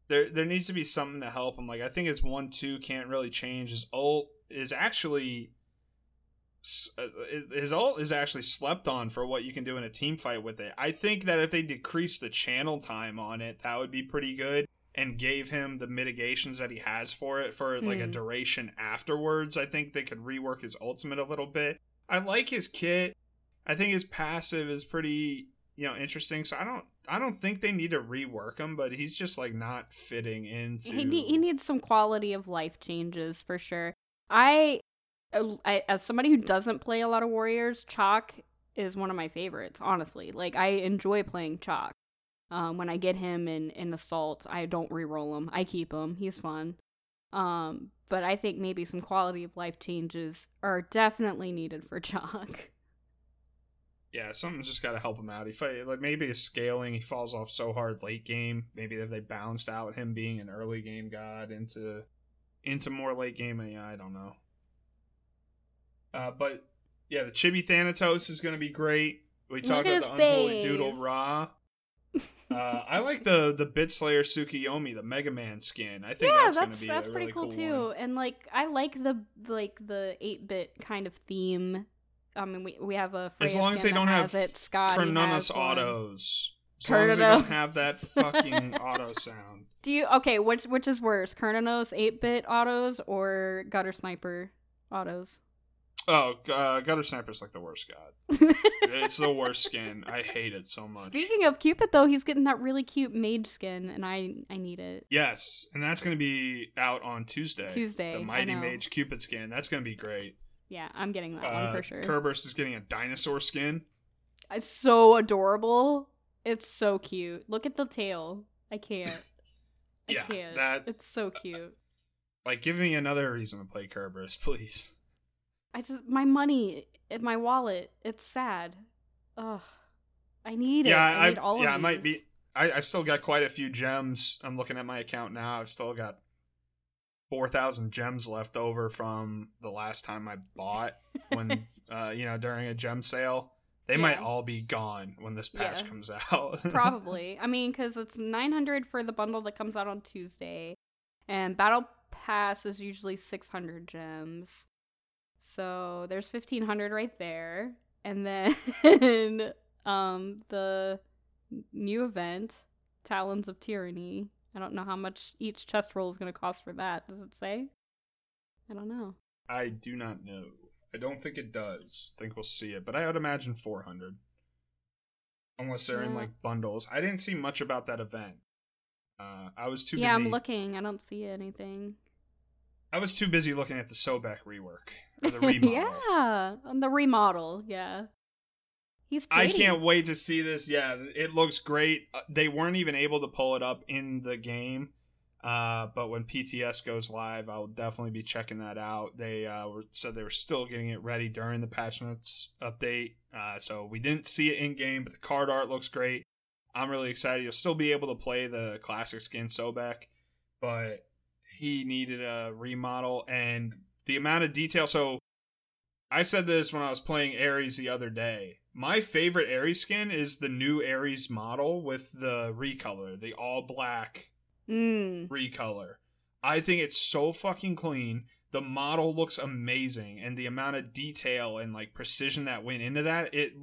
There there needs to be something to help him. Like I think his one two can't really change. His ult is actually. uh, His ult is actually slept on for what you can do in a team fight with it. I think that if they decrease the channel time on it, that would be pretty good and gave him the mitigations that he has for it for like a Hmm. duration afterwards. I think they could rework his ultimate a little bit. I like his kit. I think his passive is pretty, you know, interesting. So I don't I don't think they need to rework him, but he's just like not fitting into He, he needs some quality of life changes for sure. I, I, as somebody who doesn't play a lot of warriors, Chaac is one of my favorites. Honestly, like I enjoy playing Chaac. Um, when I get him in in assault, I don't re-roll him. I keep him. He's fun. Um, but I think maybe some quality of life changes are definitely needed for Chaac. Yeah, something's just got to help him out. He fight, like maybe his scaling, he falls off so hard late game. Maybe if they balanced out him being an early game god into into more late game, yeah, I don't know. Uh, but yeah, the Chibi Thanatos is going to be great. We talked about the Unholy face. Doodle Ra. Uh, I like the the Bit Slayer Tsukiyomi, the Mega Man skin. I think yeah, that's, that's going to be really cool. Yeah, that's pretty really cool, cool too. one. And like I like the like the eight bit kind of theme. I mean, we we have a As long as they don't have it. Scotty Cernunnos autos, As long as they don't have that fucking auto sound. Do you okay? Which which is worse, Cernunnos eight bit autos or Gutter Sniper autos? Oh, uh, Gutter Sniper's like the worst god. It's the worst skin. I hate it so much. Speaking of Cupid, though, he's getting that really cute mage skin, and I I need it. Yes, and that's going to be out on Tuesday. Tuesday, The Mighty. Mage Cupid skin. That's going to be great. Yeah, I'm getting that Uh, one for sure. Kerberos is getting a dinosaur skin. It's so adorable. It's so cute. Look at the tail. I can't. I Yeah, can't. that- It's so cute. Like, give me another reason to play Kerberos, please. I just my money in my wallet. It's sad. Ugh. I need yeah, it. I, I, need all yeah, of I might be. I, I've still got quite a few gems. I'm looking at my account now. I've still got four thousand gems left over from the last time I bought when, uh, you know, during a gem sale. They might all be gone when this patch Yeah. comes out. Probably. I mean, because it's 900 for the bundle that comes out on Tuesday, and Battle Pass is usually 600 gems. So there's 1500 right there. And then um the new event, Talons of Tyranny. I don't know how much each chest roll is going to cost for that. Does it say? I don't know. I do not know. I don't think it does. I think we'll see it, but I would imagine 400. Unless they're in like bundles. I didn't see much about that event. Uh, I was too busy. yeah, busy. I'm looking. I don't see anything. I was too busy looking at the Sobek rework or the remodel. yeah, on the remodel. Yeah, he's. I can't wait to see this. Yeah, it looks great. Uh, They weren't even able to pull it up in the game, uh, but when PTS goes live, I'll definitely be checking that out. They uh, were said they were still getting it ready during the patch notes update, uh, so we didn't see it in game, but the card art looks great. I'm really excited. You'll still be able to play the classic skin Sobek, but he needed a remodel and the amount of detail. So I said this when I was playing Ares the other day. My favorite Ares skin is the new Ares model with the recolor, the all black Mm. recolor. I think it's so fucking clean. The model looks amazing, and the amount of detail and like precision that went into that, it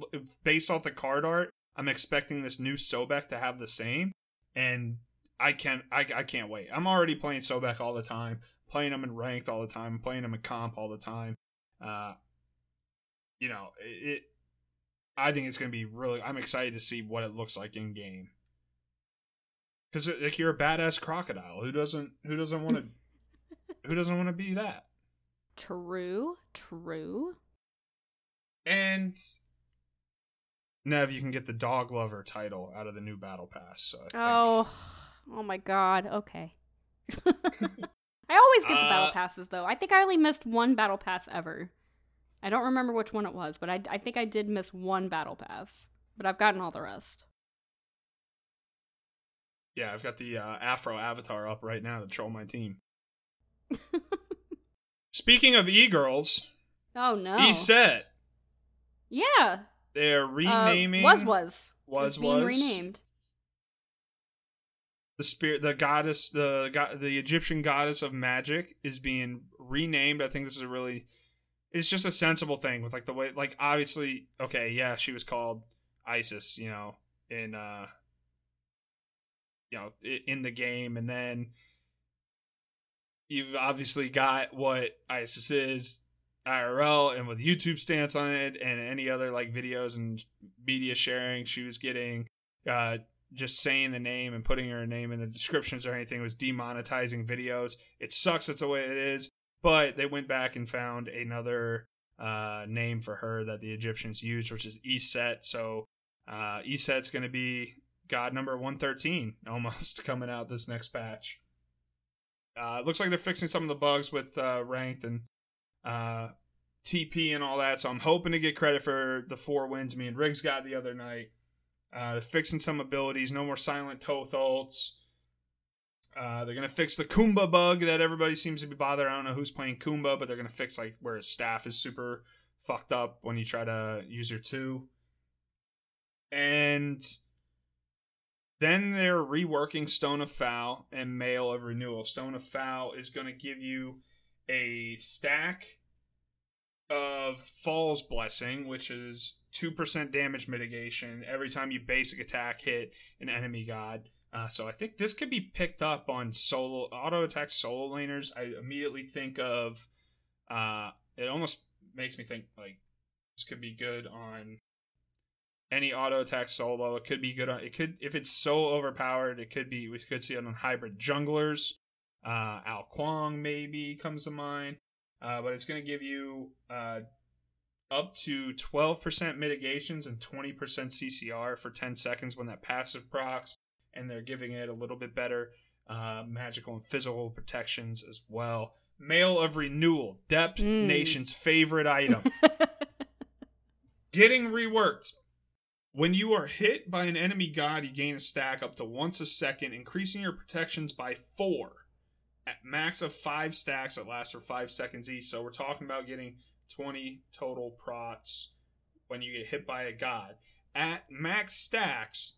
based off the card art, I'm expecting this new Sobek to have the same, and I can't, I, I can't wait. I'm already playing Sobek all the time, playing them in ranked all the time, playing them in comp all the time. Uh, you know, it, it I think it's gonna be really. I'm excited to see what it looks like in game. Because like you're a badass crocodile. Who doesn't? Who doesn't want to? who doesn't want to be that? True. True. And Nev, you can get the dog lover title out of the new battle pass. So I think, Oh. Oh my God. Okay. I always get the battle Uh, passes though. I think I only missed one battle pass ever. I don't remember which one it was, but I, I think I did miss one battle pass. But I've gotten all the rest. yeah, I've got the uh, Afro avatar up right now to troll my team. Speaking of e girls, Oh no. e set Yeah. they're Uh, renaming was was was It's being was renamed. The spirit the goddess the go- the egyptian goddess of magic is being renamed. I think this is a really it's just a sensible thing with like the way like obviously okay yeah she was called isis you know in uh you know in the game. And then you've obviously got what isis is irl and with youtube stance on it and any other like videos and media sharing she was getting uh just saying the name and putting her name in the descriptions or anything was demonetizing videos. It sucks. That's the way it is. But they went back and found another uh, name for her that the Egyptians used, which is Eset. So uh, Eset's going to be God number 113 almost coming out this next patch. Uh, looks like they're fixing some of the bugs with uh, ranked and uh, TP and all that. So I'm hoping to get credit for the four wins me and Riggs got the other night. Uh, fixing some abilities, no more silent Thoth ults. Uh, they're gonna fix the Kumba bug that everybody seems to be bothered. I don't know who's playing Kumba, but they're gonna fix like where his staff is super fucked up when you try to use your two. And then they're reworking Stone of Fal and Mail of Renewal. Stone of Fal is gonna give you a stack of Fal's Blessing, which is 2% damage mitigation every time you basic attack hit an enemy god. Uh, so I think this could be picked up on solo auto attack solo laners. I immediately think of uh, it almost makes me think like this could be good on any auto attack solo. It could be good on it could if it's so overpowered. It could be we could see it on hybrid junglers. Uh, Ao Kuang maybe comes to mind, uh, but it's going to give you uh, up to 12% mitigations and 20% CCR for 10 seconds when that passive procs, and they're giving it a little bit better uh, magical and physical protections as well. Mail of Renewal, Depth Mm. Nation's favorite item. Getting reworked. When you are hit by an enemy god, you gain a stack up to once a second, increasing your protections by four. At max of five stacks that last for five seconds each. So we're talking about getting 20 total prots when you get hit by a god. At max stacks,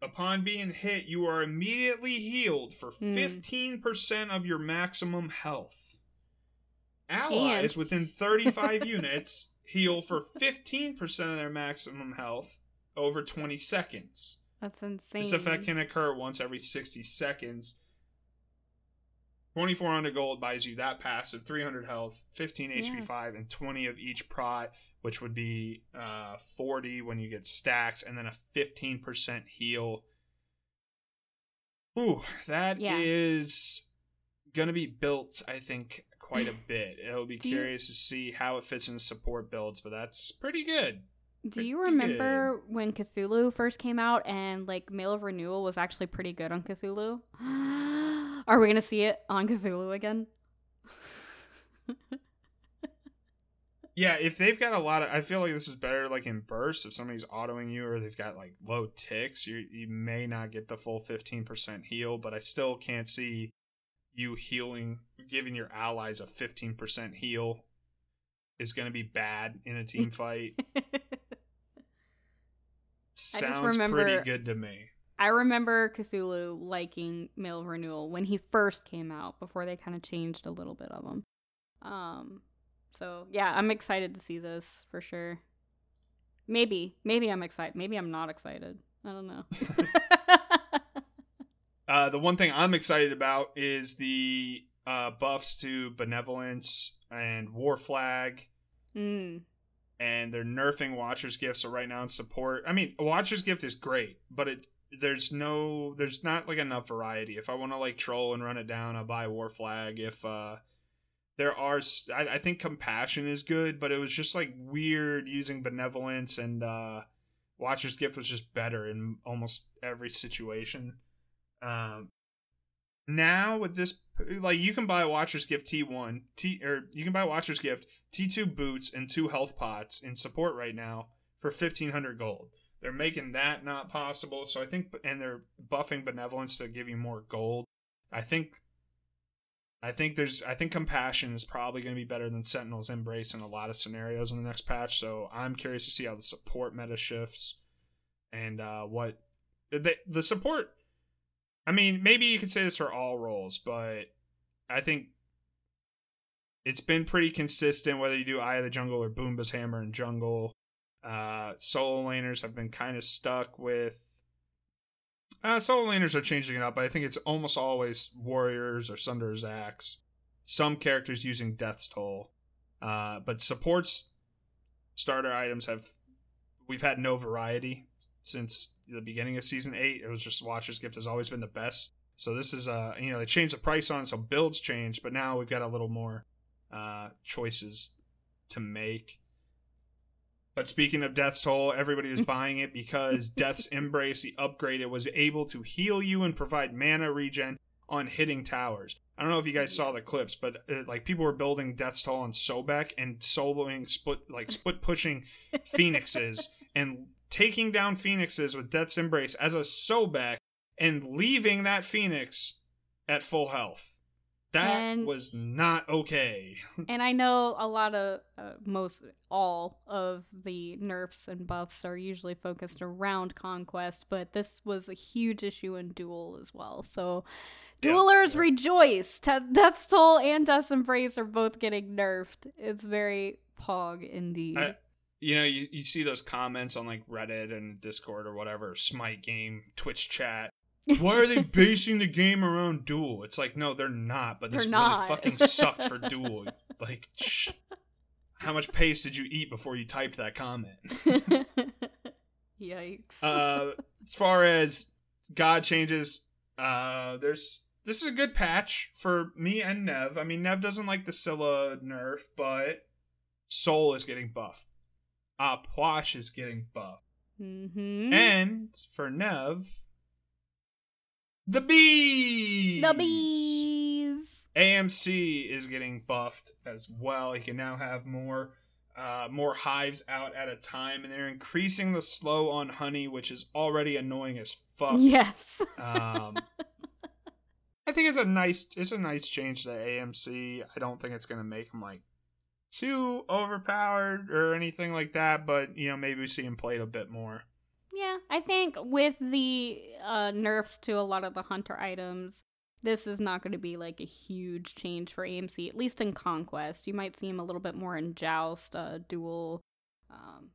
upon being hit, you are immediately healed for Hmm. 15% of your maximum health. Allies within 35 units heal for 15% of their maximum health over 20 seconds. That's insane. This effect can occur once every 60 seconds. 2400 gold buys you that passive, 300 health, 15 Yeah. HP 5, and 20 of each prot, which would be uh, 40 when you get stacks, and then a 15% heal. Ooh, that is Yeah. going to be built, I think, quite a bit. It'll be Do you- curious to see how it fits into support builds, but that's pretty good. Do you pretty remember when Cthulhu first came out and like Mail of Renewal was actually pretty good on Cthulhu? Are we gonna see it on Cthulhu again? Yeah, if they've got a lot of, I feel like this is better like in bursts. If somebody's autoing you or they've got like low ticks, you you may not get the full fifteen percent heal. But I still can't see you healing, giving your allies a fifteen percent heal is going to be bad in a team fight. Sounds remember- pretty good to me. I remember Cthulhu liking Mail Renewal when he first came out before they kind of changed a little bit of them. Um, so yeah, I'm excited to see this for sure. Maybe, maybe I'm excited. Maybe I'm not excited. I don't know. Uh, the one thing I'm excited about is the uh, buffs to benevolence and war flag. mm, and they're nerfing Watcher's Gift. So right now in support, I mean, Watcher's Gift is great, but it there's no there's not like enough variety. If I want to like troll and run it down, I'll buy War Flag. If uh there are, I think Compassion is good, but it was just like weird using Benevolence and uh Watcher's Gift was just better in almost every situation. Um, now with this, like you can buy Watcher's Gift T1, T or you can buy Watcher's Gift T2 boots and two health pots in support right now for 1500 gold. They're making that not possible, so I think and they're buffing benevolence to give you more gold. I think I think there's I think compassion is probably going to be better than Sentinel's embrace in a lot of scenarios in the next patch, so I'm curious to see how the support meta shifts and uh what the the support I mean, maybe you could say this for all roles, but I think it's been pretty consistent whether you do Eye of the Jungle or Bumba's Hammer and Jungle. Uh, solo laners have been kind of stuck with. Uh, solo laners are changing it up, but I think it's almost always Warriors or Sunder's Axe. Some characters using Death's Toll. Uh, but supports starter items have. We've had no variety since the beginning of season 8. It was just Watcher's Gift has always been the best. So this is, uh, you know, they changed the price on so builds changed, but now we've got a little more uh, choices to make. But speaking of Death's Toll, everybody is buying it because Death's Embrace, the upgrade, it was able to heal you and provide mana regen on hitting towers. I don't know if you guys saw the clips, but uh, like people were building Death's Toll on Sobek and soloing split like split pushing phoenixes and taking down phoenixes with Death's Embrace as a Sobek and leaving that phoenix at full health. That And- was not okay. and I know a lot of uh, most all of the nerfs and buffs are usually focused around conquest, but this was a huge issue in duel as well. So Duelers yeah. rejoice. Te- Death's Toll and Death's Embrace are both getting nerfed. It's very pog indeed. I- you know, you, you see those comments on like Reddit and Discord or whatever, Smite game, Twitch chat. Why are they basing the game around Duel? It's like, no, they're not, but this They're really not. fucking sucked for Duel. Like, shh. how much paste did you eat before you typed that comment? Yikes. uh, as far as God changes, uh, there's this is a good patch for me and Nev. I mean, Nev doesn't like the Scylla nerf, but Sol is getting buffed. Uh, Pwash is getting buffed. mm-hmm. And for Nev, the bees. the bees. AMC is getting buffed as well. He can now have more uh, more hives out at a time, and they're increasing the slow on honey, which is already annoying as fuck. Yes. Um, I think it's a nice it's a nice change to AMC. I don't think it's gonna make him like too overpowered or anything like that, but you know maybe we see him played a bit more. Yeah, I think with the uh, nerfs to a lot of the hunter items, this is not going to be like a huge change for AMC. At least in Conquest, you might see him a little bit more in Joust, uh, Duel, um,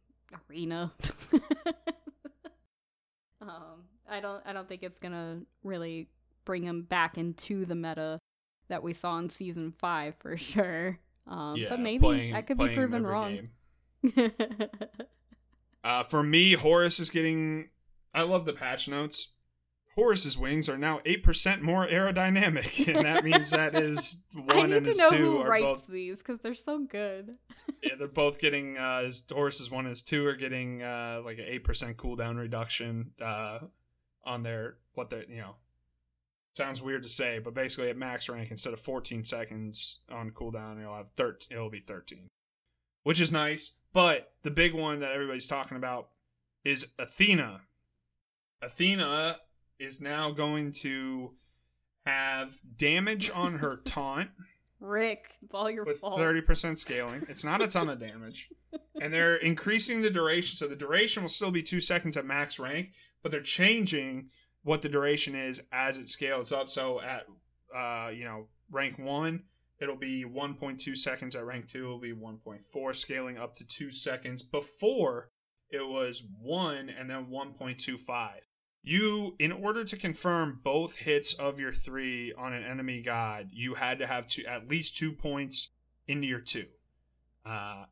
Arena. um, I don't, I don't think it's gonna really bring him back into the meta that we saw in season five for sure. Um, but maybe playing- I could be proven wrong. Uh, for me, Horus is getting. I love the patch notes. Horus's wings are now eight percent more aerodynamic, and that means that his I one and his know two who are writes both. these because they're so good. Yeah, they're both getting. Uh, his Horus's one and his two are getting uh, like an eight percent cooldown reduction uh, on their what they you know. Sounds weird to say, but basically at max rank, instead of 14 seconds on cooldown, it'll have 13. It'll be 13, which is nice. But the big one that everybody's talking about is Athena. Athena is now going to have damage on her taunt Rick, it's all your with fault. 30% scaling. It's not a ton of damage. And they're increasing the duration. So the duration will still be two seconds at max rank, but they're changing what the duration is as it scales up. So at, uh, you know, rank one, it'll be 1.2 seconds. At rank two, it'll be 1.4, scaling up to two seconds. Before, it was one and then 1.25. You, in order to confirm both hits of your three on an enemy god, you had to have two, at least two points into your two. Uh,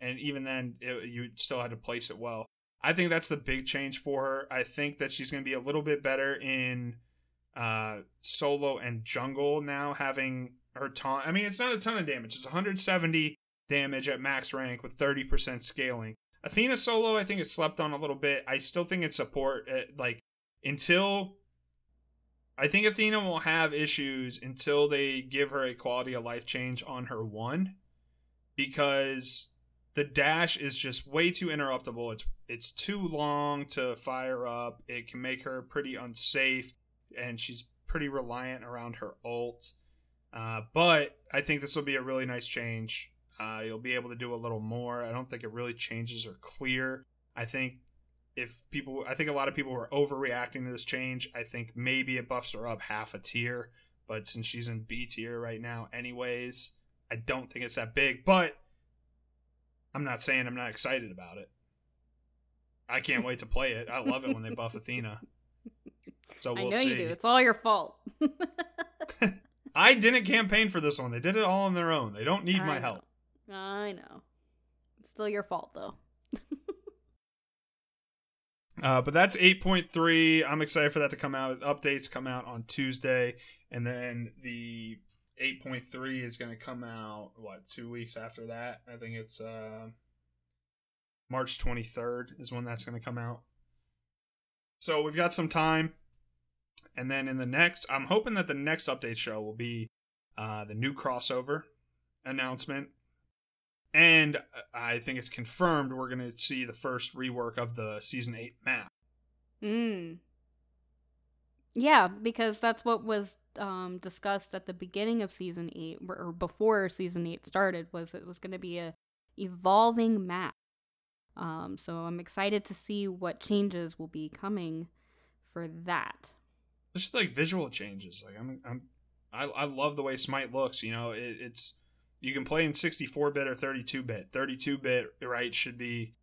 and even then, it, you still had to place it well. I think that's the big change for her. I think that she's going to be a little bit better in uh, solo and jungle now, having her taunt. I mean, it's not a ton of damage. It's 170 damage at max rank with 30% scaling. Athena solo, I think it's slept on a little bit. I still think it's support. uh like until I think Athena will have issues until they give her a quality of life change on her one, because the dash is just way too interruptible. It's it's too long to fire up. It can make her pretty unsafe, and she's pretty reliant around her ult. Uh, but I think this will be a really nice change. Uh, you'll be able to do a little more. I don't think it really changes her clear. I think if people, I think a lot of people were overreacting to this change. I think maybe it buffs her up half a tier, but since she's in B tier right now, anyways, I don't think it's that big. But I'm not saying I'm not excited about it. I can't wait to play it. I love it when they buff Athena. So we'll know see. you do. It's all your fault. I didn't campaign for this one. They did it all on their own. They don't need I my know. help. I know. It's still your fault though. Uh, but that's 8.3. I'm excited for that to come out. Updates come out on Tuesday, and then the 8.3 is going to come out what two weeks after that. I think it's uh, March 23rd is when that's going to come out. So we've got some time, and then in the next, I'm hoping that the next update show will be uh, the new crossover announcement. And I think it's confirmed we're going to see the first rework of the season 8 map. Mm. Yeah, because that's what was um, discussed at the beginning of season eight, or before season eight started, was it was going to be a evolving map. Um, so I'm excited to see what changes will be coming for that. Just like visual changes. Like I'm, I'm, I, I love the way Smite looks. You know, it, it's you can play in 64 bit or 32 bit. 32 bit, right, should be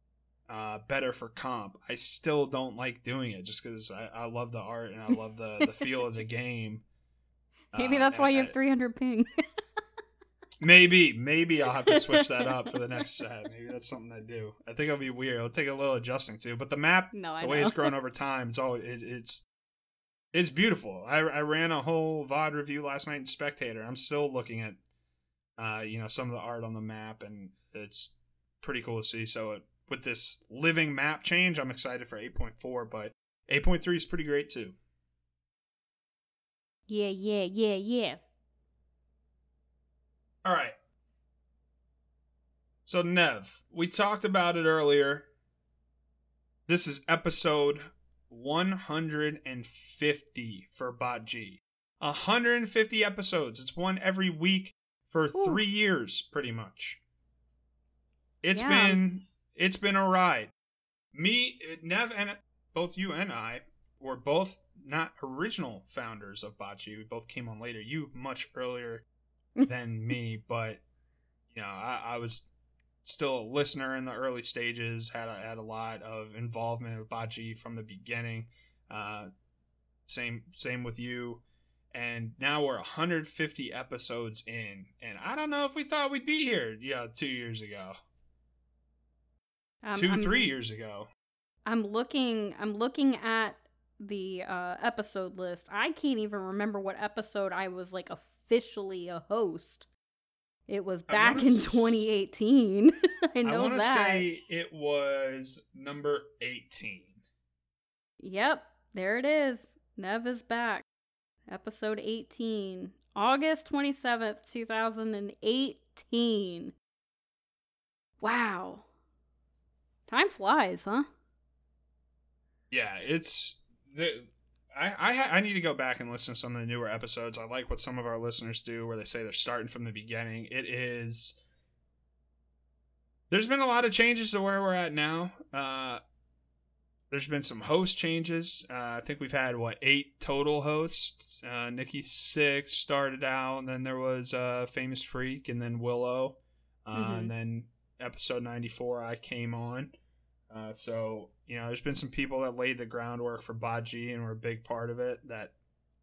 uh, better for comp. I still don't like doing it just because I, I love the art and I love the the feel of the game. Maybe Uh, that's why and you have 300 ping. Maybe, maybe I'll have to switch that up for the next set. Maybe that's something I do. I think it'll be weird. It'll take a little adjusting to, but the map, no, the know. way it's grown over time, it's always it, it's it's beautiful. I, I ran a whole VOD review last night in Spectator. I'm still looking at, uh, you know, some of the art on the map, and it's pretty cool to see. So it, with this living map change, I'm excited for 8.4, but 8.3 is pretty great too. yeah, yeah, yeah, yeah. All right. So Nev, we talked about it earlier. This is episode 150 for Bot G. 150 episodes. It's one every week for Ooh. 3 years pretty much. It's Yeah. been it's been a ride. Me, Nev and both you and I were both not original founders of Bocce. We both came on later. You much earlier than me, but you know, I, I was still a listener in the early stages. Had a, had a lot of involvement with Bocce from the beginning. Uh, same same with you. And now we're 150 episodes in, and I don't know if we thought we'd be here, yeah, two years ago, Um, 2 I'm- three years ago. I'm looking. I'm looking at the uh, episode list. I can't even remember what episode I was like officially a host. It was back in s- 2018. I know I want to say it was number 18. Yep, there it is. Nev is back. Episode 18. August 27th, 2018. Wow. Time flies, huh? Yeah, it's the I I, ha- I need to go back and listen to some of the newer episodes. I like what some of our listeners do, where they say they're starting from the beginning. It is. There's been a lot of changes to where we're at now. Uh, there's been some host changes. Uh, I think we've had what eight total hosts. Uh, Nikki Six started out, and then there was uh, Famous Freak, and then Willow, uh, Mhm. and then episode 94 I came on. Uh, so you know, there's been some people that laid the groundwork for Baji and were a big part of it that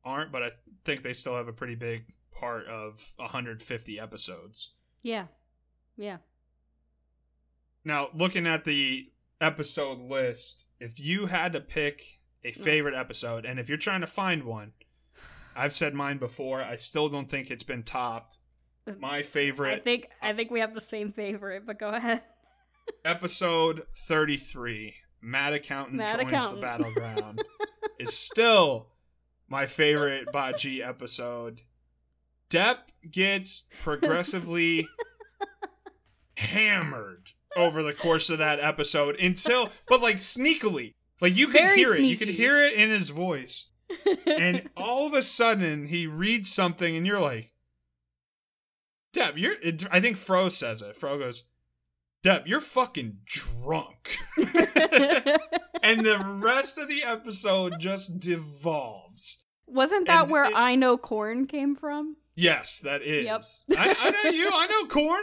aren't, but I think they still have a pretty big part of 150 episodes. Yeah. Yeah. Now, looking at the episode list, if you had to pick a favorite episode, and if you're trying to find one, I've said mine before. I still don't think it's been topped. My favorite. I think I think we have the same favorite, but go ahead. Episode 33, Mad Accountant Mad joins Accountant. the battleground, is still my favorite Baji episode. Depp gets progressively hammered over the course of that episode until, but like sneakily. Like you could Very hear it. You could hear it in his voice. And all of a sudden, he reads something, and you're like, Depp, you're. It, I think Fro says it. Fro goes, Depp, you're fucking drunk. and the rest of the episode just devolves. Wasn't that And where it- I know corn came from? Yes, that is. Yep. I, I know you. I know Corn.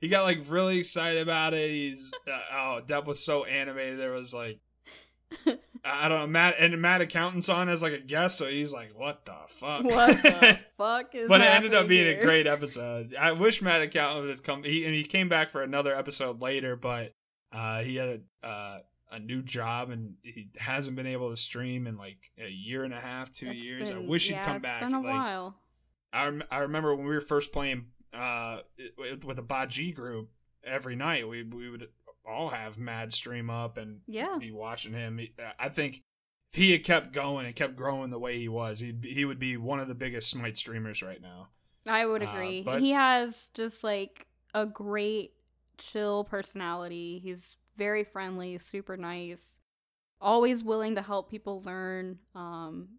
He got like really excited about it. He's uh, oh, Depp was so animated. There was like I don't know, Matt and Matt accountant's on as like a guest, so he's like, "What the fuck?" What the fuck is but it ended up being here? a great episode. I wish Matt accountant would come. He and he came back for another episode later, but uh, he had a uh, a new job and he hasn't been able to stream in like a year and a half, two It's years. I been- wish he'd come it's back. Been a like, while. I, rem- I remember when we were first playing uh with, with a Baji group every night we we would all have Mad stream up and Yeah. be watching him. He- I think if he had kept going and kept growing the way he was, he'd be- he would be one of the biggest Smite streamers right now. I would Uh, agree. but- he has just like a great chill personality. He's very friendly, super nice, always willing to help people learn. Um,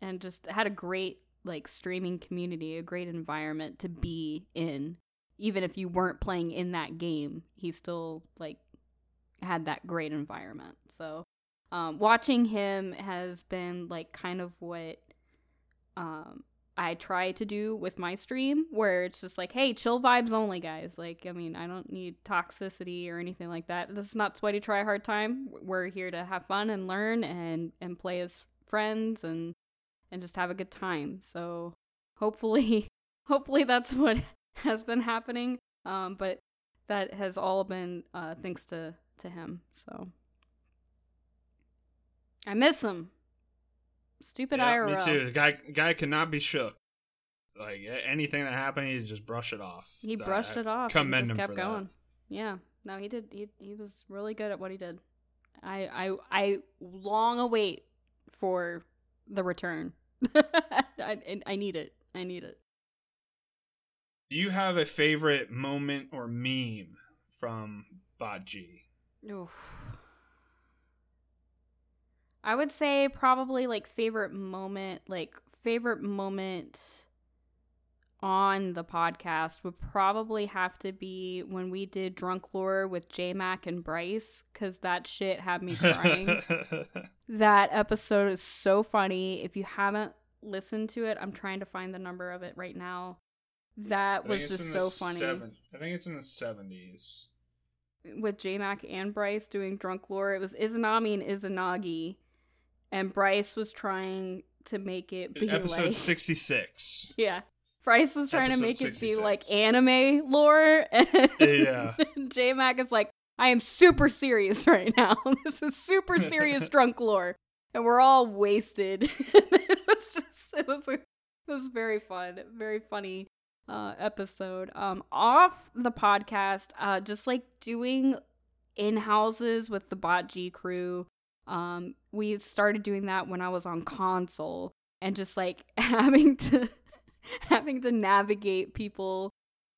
and just had a great like streaming community, a great environment to be in. Even if you weren't playing in that game, he still like had that great environment. So, um, watching him has been like kind of what um I try to do with my stream where it's just like, hey, chill vibes only, guys. Like, I mean, I don't need toxicity or anything like that. This is not sweaty try hard time. We're here to have fun and learn and and play as friends and and just have a good time. So hopefully hopefully that's what has been happening. Um, but that has all been uh, thanks to to him. So I miss him. Stupid Yeah, IRL. Me too. The guy guy cannot be shook. Like anything that happened, he just brush it off. He So brushed I- it off. Commend him kept for that. going. Yeah. No, he did. He he was really good at what he did. I I I long await for the return. I I need it. I need it. Do you have a favorite moment or meme from G? Oof. I would say probably like favorite moment, like favorite moment on the podcast would probably have to be when we did Drunk Lore with J Mac and Bryce, because that shit had me crying. that episode is so funny. If you haven't listened to it, I'm trying to find the number of it right now. That was just so funny. seven- I think it's in the seventies. With J Mac and Bryce doing drunk lore. It was Izanami and Izanagi, and Bryce was trying to make it be Episode like sixty six. yeah. Bryce was trying Episode to make it be like anime lore, and Yeah. J Mac is like, I am super serious right now. this is super serious drunk lore, and we're all wasted. it was just, it was, it was very fun, very funny uh, episode. Um, off the podcast, uh, just like doing in houses with the Bot G crew. Um, we started doing that when I was on console, and just like having to having to navigate people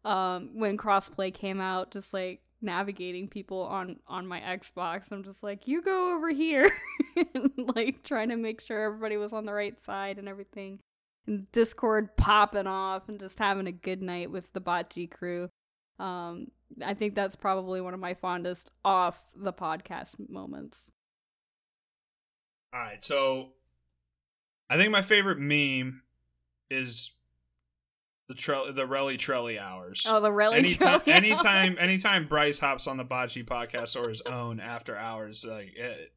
um when crossplay came out just like navigating people on on my Xbox I'm just like you go over here and like trying to make sure everybody was on the right side and everything and Discord popping off and just having a good night with the Botg crew um I think that's probably one of my fondest off the podcast moments All right, so I think my favorite meme is the tre- the Relly Trelly hours. oh the relic anytime, trail. anytime, anytime Bryce hops on the Bocce podcast or his own after hours, like it,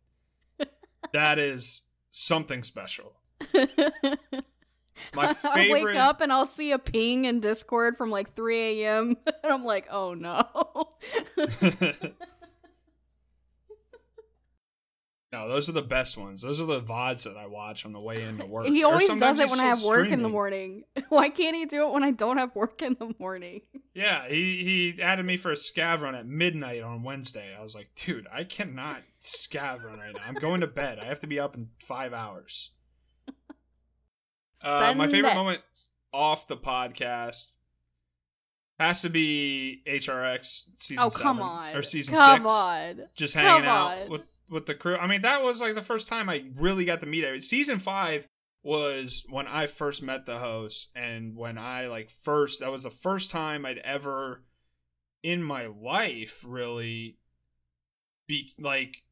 that is something special. My I'll wake up and I'll see a ping in Discord from like 3 a.m. and I'm like, oh no. no, those are the best ones. Those are the vods that I watch on the way into work. he always does it when I have work in the morning. Why can't he do it when I don't have work in the morning? Yeah, he he added me for a scav run at midnight on Wednesday. I was like, dude, I cannot scav run right now. I'm going to bed. I have to be up in five hours. Uh, my favorite moment off the podcast has to be HRX season Oh, seven come on. or season come six. on. Just Come hanging out on. with with the crew. I mean, that was like the first time I really got to meet everyone. Season five was when I first met the host, and when I like first that was the first time I'd ever in my life really be like.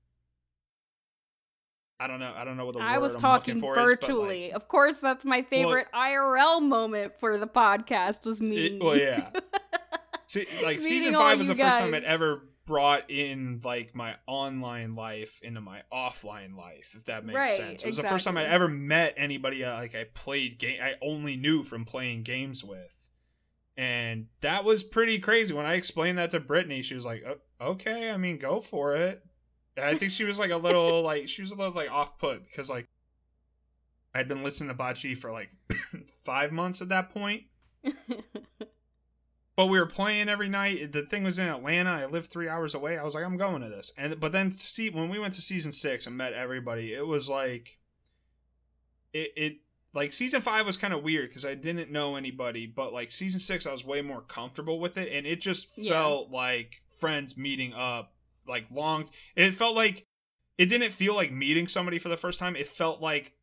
I don't know. I don't know what the I word was I'm talking for is, but, like, virtually. of course, that's my favorite IRL moment for the podcast was meeting. It- well, yeah. See, like season five was the first time guys. I'd ever brought in like my online life into my offline life, if that makes Right, sense. It was the first time I exactly. ever met anybody uh, like I played game. I only knew from playing games with, and that was pretty crazy. When I explained that to Brittany, she was like, "Oh, "Okay, I mean, go for it." And I think she was like a little like she was a little like off put because like I'd been listening to Bachi for like five months at that point. But we were playing every night. The thing was in Atlanta. I lived three hours away. I was like, I'm going to this. And but then see when we went to season six and met everybody, it was like it it like season five was kind of weird because I didn't know anybody. But like season six, I was way more comfortable with it, and it just Yeah. felt like friends meeting up. Like long, it felt like it didn't feel like meeting somebody for the first time. It felt like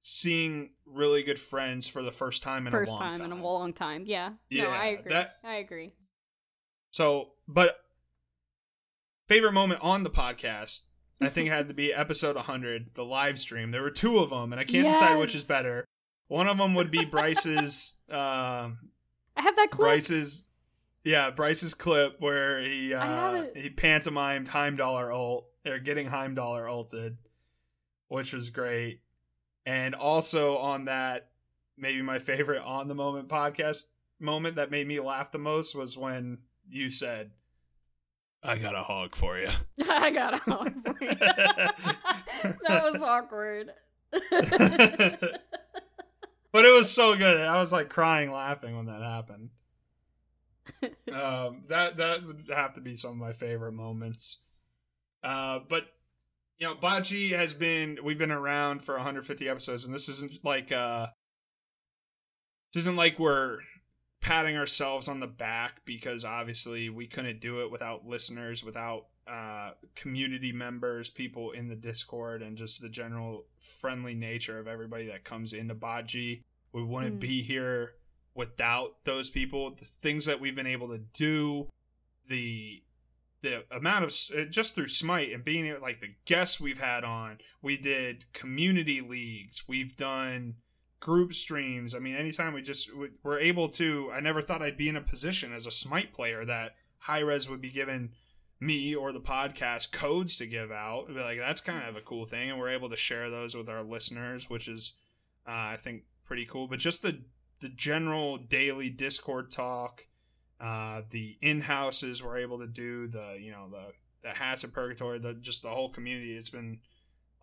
seeing really good friends for the first time in First a long time, time. in a long time. Yeah. no, Yeah, I agree. that- I agree. So, but favorite moment on the podcast, I think had to be episode 100, the live stream. There were two of them, and I can't decide which is better. One of them would be Bryce's. Uh, I have that clip. Bryce's. Yeah, Bryce's clip where he uh, he pantomimed Heimdallr ult. They're getting Heimdallr ulted, which was great. And also on that, maybe my favorite on the moment podcast moment that made me laugh the most was when you said, "I got a hog for you." I got a hog for you. that was awkward. but it was so good. I was like crying laughing when that happened. Um, that that would have to be some of my favorite moments. Uh, but you know, Baji has been we've been around for 150 episodes, and this isn't like uh, this isn't like we're patting ourselves on the back because obviously we couldn't do it without listeners, without uh, community members, people in the Discord, and just the general friendly nature of everybody that comes into Baji. We wouldn't Mm. be here without those people. The things that we've been able to do, the the amount of uh, just through Smite and being like the guests we've had on. We did community leagues. We've done group streams. I mean, anytime we just we- we're able to. I never thought I'd be in a position as a Smite player that Hi-Rez would be given me or the podcast codes to give out. Be Like that's kind of a cool thing, and we're able to share those with our listeners, which is uh, I think pretty cool. But just the the general daily Discord talk, uh, the in houses we're able to do, the you know the the hats of purgatory, the just the whole community. It's been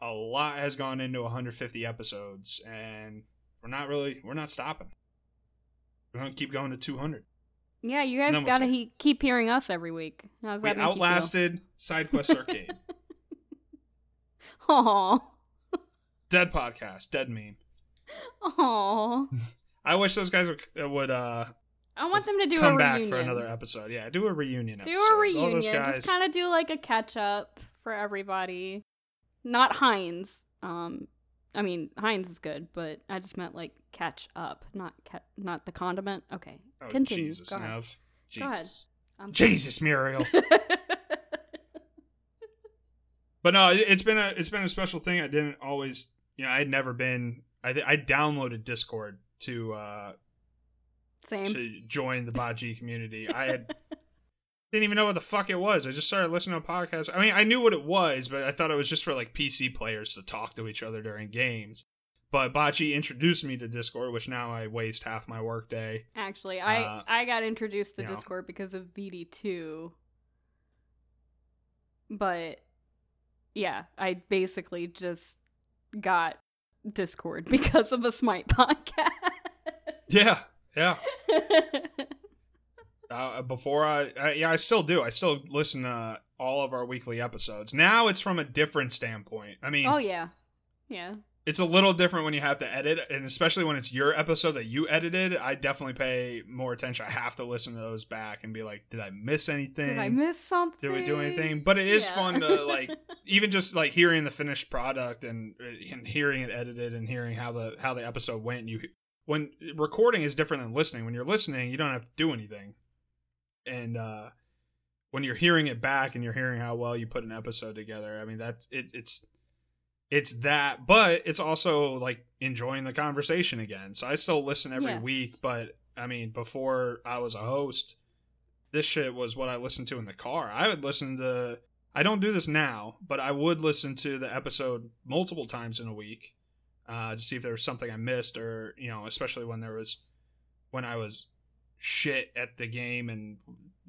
a lot has gone into 150 episodes, and we're not really we're not stopping. We're gonna keep going to 200. yeah, you guys we'll gotta he- keep hearing us every week. We outlasted SideQuest Arcade, you feel? Dead Podcast, Dead Meme. Aw. I wish those guys would, would uh, I want them to do come a back reunion. for another episode. Yeah, do a reunion. do episode. a All reunion. those guys. Just kind of do like a catch up for everybody. Not Heinz. Um, I mean Heinz is good, but I just meant like catch up, not ca- not the condiment. Okay, oh, continue. Jesus, Go. Nev. Go. Jesus. Jesus, Muriel. But no, it- it's been a it's been a special thing. I didn't always, you know, I'd never been. I I downloaded Discord to uh Same. to join the Baji community. I had didn't even know what the fuck it was. I just started listening to podcasts. I mean, I knew what it was, but I thought it was just for like PC players to talk to each other during games. But Bachi introduced me to Discord, which now I waste half my workday. Actually, I Uh, I got introduced to you know. Discord because of VD2. But yeah, I basically just got Discord because of a Smite podcast. Yeah, yeah. Uh, before I, I, yeah, I still do. I still listen to all of our weekly episodes. Now it's from a different standpoint. I mean, oh yeah. Yeah. it's a little different when you have to edit, and especially when it's your episode that you edited. I definitely pay more attention. I have to listen to those back and be like, did I miss anything? Did I miss something? Did we do anything? But it is Yeah. fun to like even just like hearing the finished product and, and hearing it edited and hearing how the how the episode went. And you when recording is different than listening. When you're listening, you don't have to do anything, and uh, when you're hearing it back and you're hearing how well you put an episode together, I mean that's it, it's it's that, but it's also like enjoying the conversation again. So I still listen every Yeah. week, but I mean before I was a host this shit was what I listened to in the car. I would listen to I don't do this now, but I would listen to the episode multiple times in a week uh, to see if there was something I missed, or you know, especially when there was when I was shit at the game and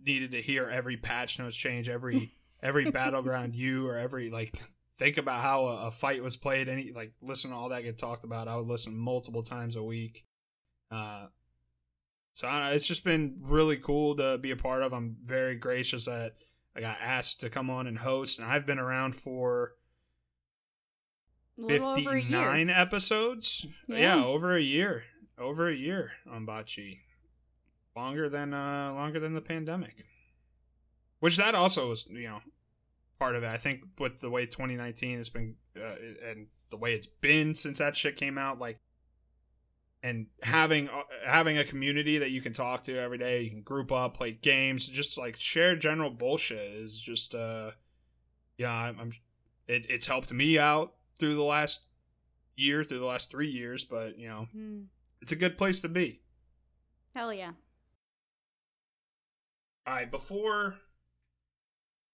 needed to hear every patch notes change, every every battleground you or every like think about how a, a fight was played, any like listen to all that get talked about. I would listen multiple times a week. Uh, so I know, it's just been really cool to be a part of. I'm very gracious that I got asked to come on and host, and I've been around for A little over a year. 59 episodes. Yeah. Yeah. over a year. Over a year on Bachi. Longer than uh longer than the pandemic. Which that also was, you know, part of it. I think with the way 2019 has been uh, and the way it's been since that shit came out like and having uh, having a community that you can talk to every day, you can group up, play games, just like share general bullshit is just uh yeah, I'm, I'm it, it's helped me out through the last year, through the last three years, but you know, Hmm. it's a good place to be. Hell yeah. All right, before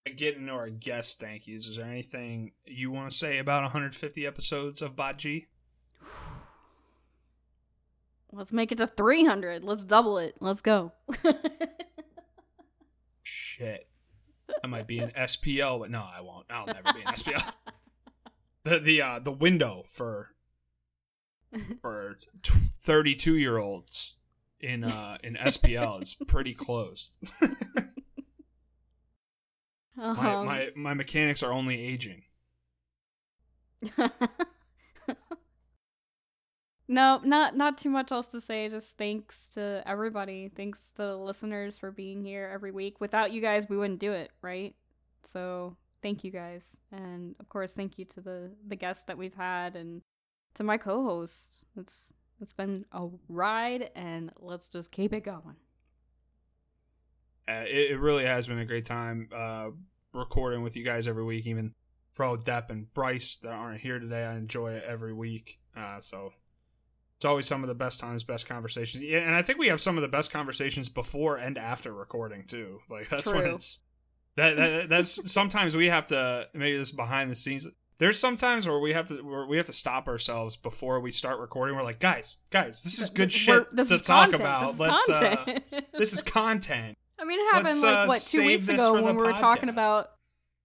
I get into our guest thank yous, is there anything you want to say about 150 episodes of Bot G? Let's make it to 300. Let's double it. Let's go. Shit. I might be an SPL, but no, I won't. I'll never be an SPL. The the uh the window for for 32 year olds in uh in SPL is pretty close. my, Um, my my mechanics are only aging. no, not not too much else to say. Just thanks to everybody. Thanks to the listeners for being here every week. Without you guys, we wouldn't do it, right? So thank you guys, and of course, thank you to the the guests that we've had, and to my co-host. It's it's been a ride, and let's just keep it going. Uh, it, it really has been a great time uh, recording with you guys every week. Even Fro, Depp, and Bryce that aren't here today, I enjoy it every week. Uh, so it's always some of the best times, best conversations. And I think we have some of the best conversations before and after recording too. Like that's when it's that, that that's sometimes we have to maybe this is behind the scenes. There's sometimes where we have to where we have to stop ourselves before we start recording. We're like, guys, guys, this is good shit to talk content. about. This Let's uh, this is content. I mean, it happened Let's, like uh, what two weeks ago when we were talking about.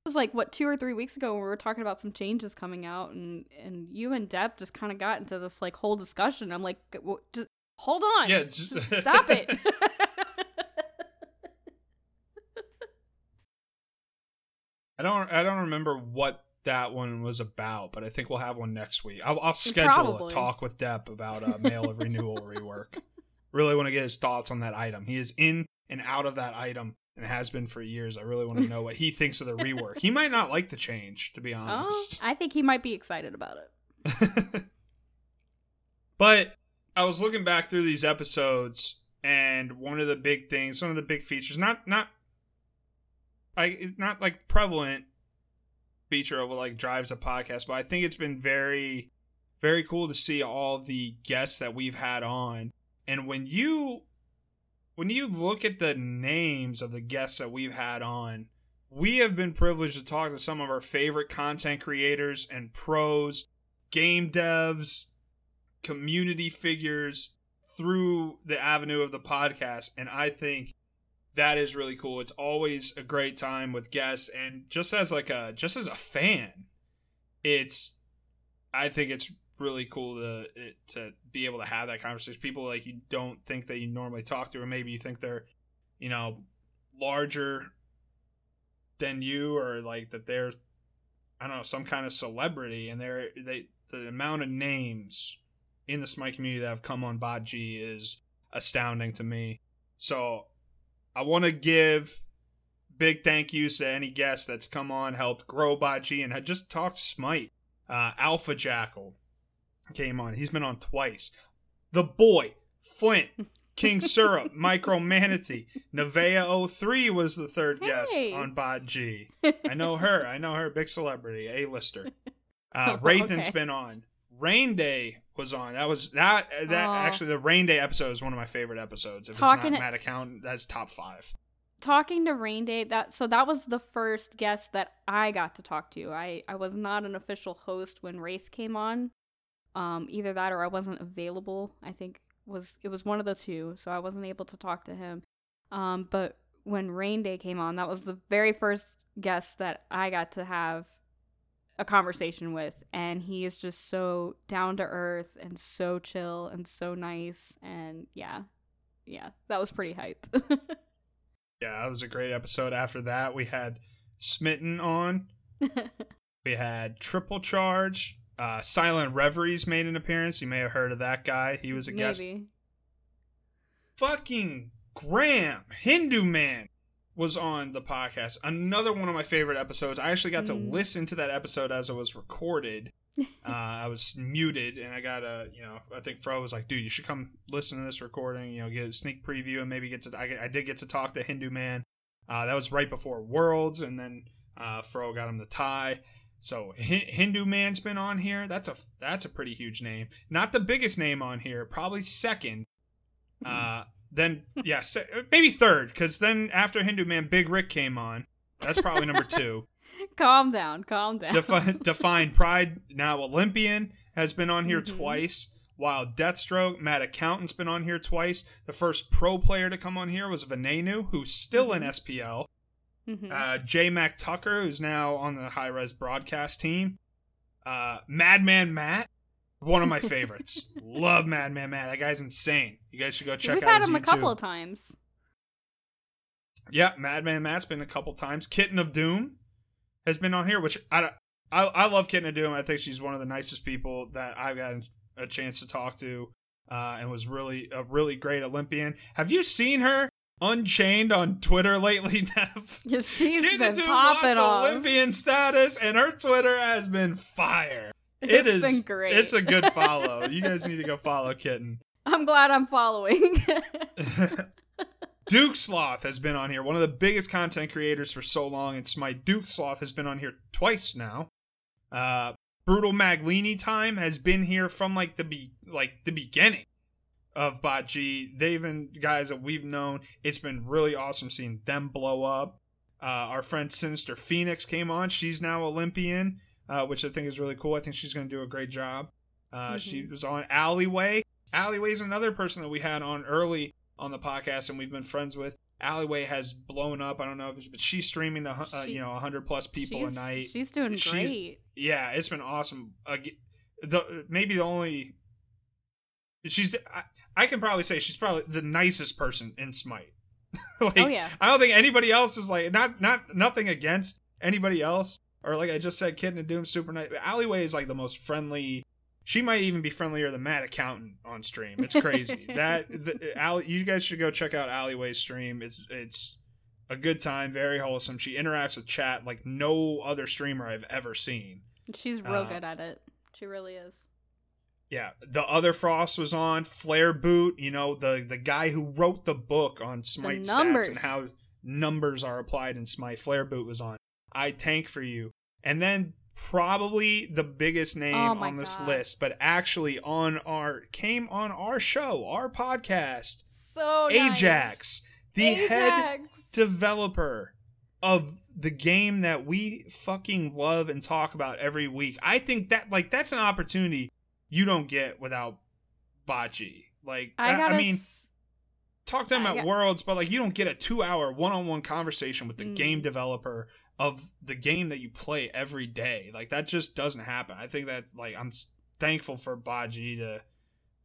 It was like what two or three weeks ago when we were talking about some changes coming out, and and you and Depp just kind of got into this like whole discussion. I'm like, "Well, just hold on, Yeah, just stop it. I don't I don't remember what that one was about, but I think we'll have one next week. I'll, I'll schedule Probably. a talk with Depp about uh, mail of renewal rework. Really want to get his thoughts on that item. He is in and out of that item and has been for years. I really want to know what he thinks of the rework. He might not like the change, to be oh, honest. I think he might be excited about it. but I was looking back through these episodes, and one of the big things, one of the big features, not not like not like prevalent feature of like drives a podcast, but I think it's been very very cool to see all the guests that we've had on. And when you when you look at the names of the guests that we've had on, we have been privileged to talk to some of our favorite content creators and pros, game devs, community figures through the avenue of the podcast. And I think that is really cool. It's always a great time with guests and just as like a just as a fan, it's I think it's really cool to to be able to have that conversation. People like you don't think that you normally talk to, or maybe you think they're, you know, larger than you, or like that they're, I don't know, some kind of celebrity, and they're they the amount of names in the Smite community that have come on Bot G is astounding to me. So I want to give big thank yous to any guest that's come on, helped grow G, and had just talked Smite. Uh, Alpha Jackal came on. He's been on twice. The Boy, Flint, King Syrup, Micro Manatee, Nevea 03 was the third guest on G. I know her. I know her. Big celebrity, A-lister. Uh, Oh, Wraithen's okay. been on. Rain Day was on. That was that. That actually, the Rain Day episode is one of my favorite episodes. If Talking- it's not Matt account, that's top five. talking to Rain Day, that so that was the first guest that I got to talk to. I I was not an official host when Wraith came on. Um, either that or I wasn't available. I think was it was one of the two, so I wasn't able to talk to him. Um, but when Rain Day came on, that was the very first guest that I got to have a conversation with, and he is just so down to earth and so chill and so nice, and yeah, yeah, that was pretty hype. Yeah, that was a great episode. After that, we had Smitten on. We had Triple Charge. Uh, Silent Reveries made an appearance. You may have heard of that guy. He was a guest. Maybe. Fucking Graham, Hindu Man, was on the podcast. Another one of my favorite episodes. I actually got to Mm. listen to that episode as it was recorded. uh, I was muted, and I got a, you know, I think Fro was like, "Dude, you should come listen to this recording. You know, get a sneak preview, and maybe get to." I, I did get to talk to Hindu Man. Uh, that was right before Worlds, and then uh, Fro got him the tie. So Hi- Hindu Man's been on here. That's a that's a pretty huge name. Not the biggest name on here, probably second. Uh, then yeah, se- maybe third, because then after Hindu Man, Big Rick came on. That's probably number two. calm down, calm down. Defi- Define Pride, now Olympian, has been on here Mhm. twice. While Deathstroke, Matt Accountant's been on here twice. The first pro player to come on here was Venenu, who's still in SPL. Mhm. Uh, J Mac Tucker, who's now on the Hi-Rez broadcast team. Uh, Madman Matt, one of my favorites. Love Madman Matt. That guy's insane. You guys should go check We've out had his him a couple of times. Yeah, Madman Matt's been a couple times. Kitten of Doom has been on here, which I, I, I love Kitten of Doom. I think she's one of the nicest people that I've gotten a chance to talk to, uh, and was really a really great Olympian. Have you seen her unchained on Twitter lately, Nev? She's Kitten been of Doom lost off. Olympian status, and her Twitter has been fire. It It's is. been great. It's a good follow. you guys need to go follow Kitten. I'm glad I'm following. Duke Sloth has been on here, one of the biggest content creators for so long. It's my Duke Sloth has been on here twice now. Uh, Brutal Maglini time has been here from like the be like the beginning of Bot G. They've been guys that we've known. It's been really awesome seeing them blow up. Uh, our friend Sinister Phoenix came on. She's now Olympian, uh, which I think is really cool. I think she's going to do a great job. Uh, She Mhm. was on Alleyway. Alleyway is another person that we had on early on the podcast and we've been friends with. Alleyway has blown up. I don't know if it's, but she's streaming the uh, She- you know 100 plus people a night. She's doing She's- great. Yeah, it's been awesome. Uh, the maybe the only she's I, I can probably say she's probably the nicest person in Smite. like, oh yeah. I don't think anybody else is like not not nothing against anybody else or like I just said, Kitten and Doom super nice. Alleyway is like the most friendly. She might even be friendlier than Matt Accountant on stream. It's crazy that the, you guys should go check out Alleyway's stream. It's it's a good time, very wholesome. She interacts with chat like no other streamer I've ever seen. She's real uh, good at it. She really is. Yeah, the other Frost was on Flare Boot. You know the the guy who wrote the book on Smite stats and how numbers are applied in Smite. Flare Boot was on. I tank for you, and then probably the biggest name Oh on this God. list, but actually on our came on our show, our podcast, So nice. Ajax, the head developer of the game that we fucking love and talk about every week. I think that like that's an opportunity you don't get without Bocce. Like I I. Mean, s- talk to him I at got- Worlds, but like you don't get a two-hour one-on-one conversation with the Mm. game developer of the game that you play every day. Like that just doesn't happen. I think that's like I'm thankful for Baji to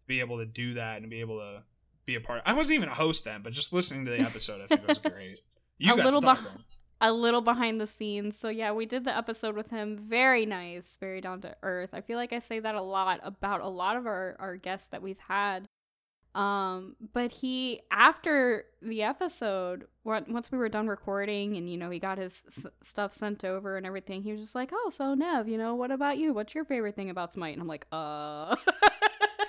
be able to do that and be able to be a part. I wasn't even a host then, but just listening to the episode, I think was great. You A got little to talk beh- to him. a little behind the scenes. So yeah, we did the episode with him. Very nice, very down to earth. I feel like I say that a lot about a lot of our our guests that we've had. Um, but he after the episode, on- once we were done recording, and you know he got his s- stuff sent over and everything, he was just like, "Oh, so Nev, you know, what about you? What's your favorite thing about Smite?" And I'm like, "Uh."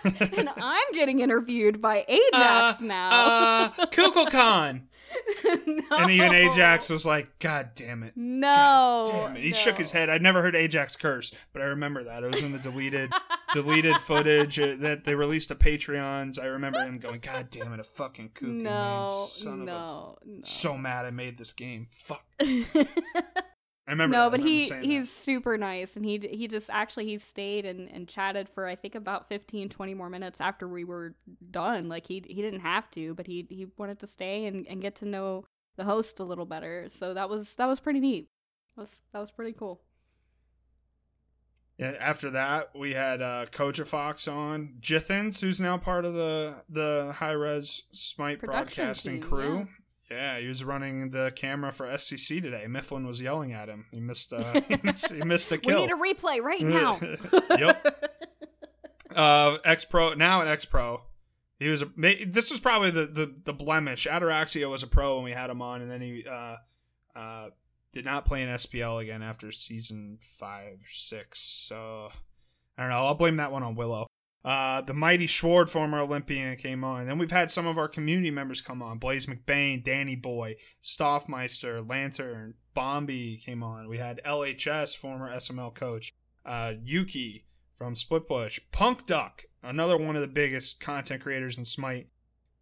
and I'm getting interviewed by Ajax now. uh, Kukulkan. no. And even Ajax was like, God damn it. No. God damn it. He shook his head. I'd never heard Ajax curse, but I remember that. It was in the deleted deleted footage uh, that they released to Patreons. I remember him going, God damn it, a fucking kooky no, man. Son of a no, no. so mad I made this game. Fuck. I remember no, that. But remember he he's super nice, and he he just actually he stayed and, and chatted for I think about 15, 20 more minutes after we were done. Like he he didn't have to, but he he wanted to stay and, and get to know the host a little better. So that was that was pretty neat. That was that was pretty cool. Yeah, after that, we had uh, Koja Fox on Jithens, who's now part of the the Hi-Rez Smite Production broadcasting team, crew. Yeah. He was running the camera for SCC today. Mifflin was yelling at him. He missed. Uh, he, missed he missed a kill. We need a replay right now. Yep. uh, X Pro now an X Pro. He was a. This was probably the the the blemish. Ataraxia was a pro when we had him on, and then he uh uh did not play in SPL again after season five or six. So I don't know. I'll blame that one on Willow. Uh, the mighty Schward, former Olympian, came on. Then we've had some of our community members come on. Blaze McBain, Danny Boy, Stoffmeister, Lantern, Bombi came on. We had LHS, former SML coach, uh, Yuki from Splitbush, Punk Duck, another one of the biggest content creators in Smite.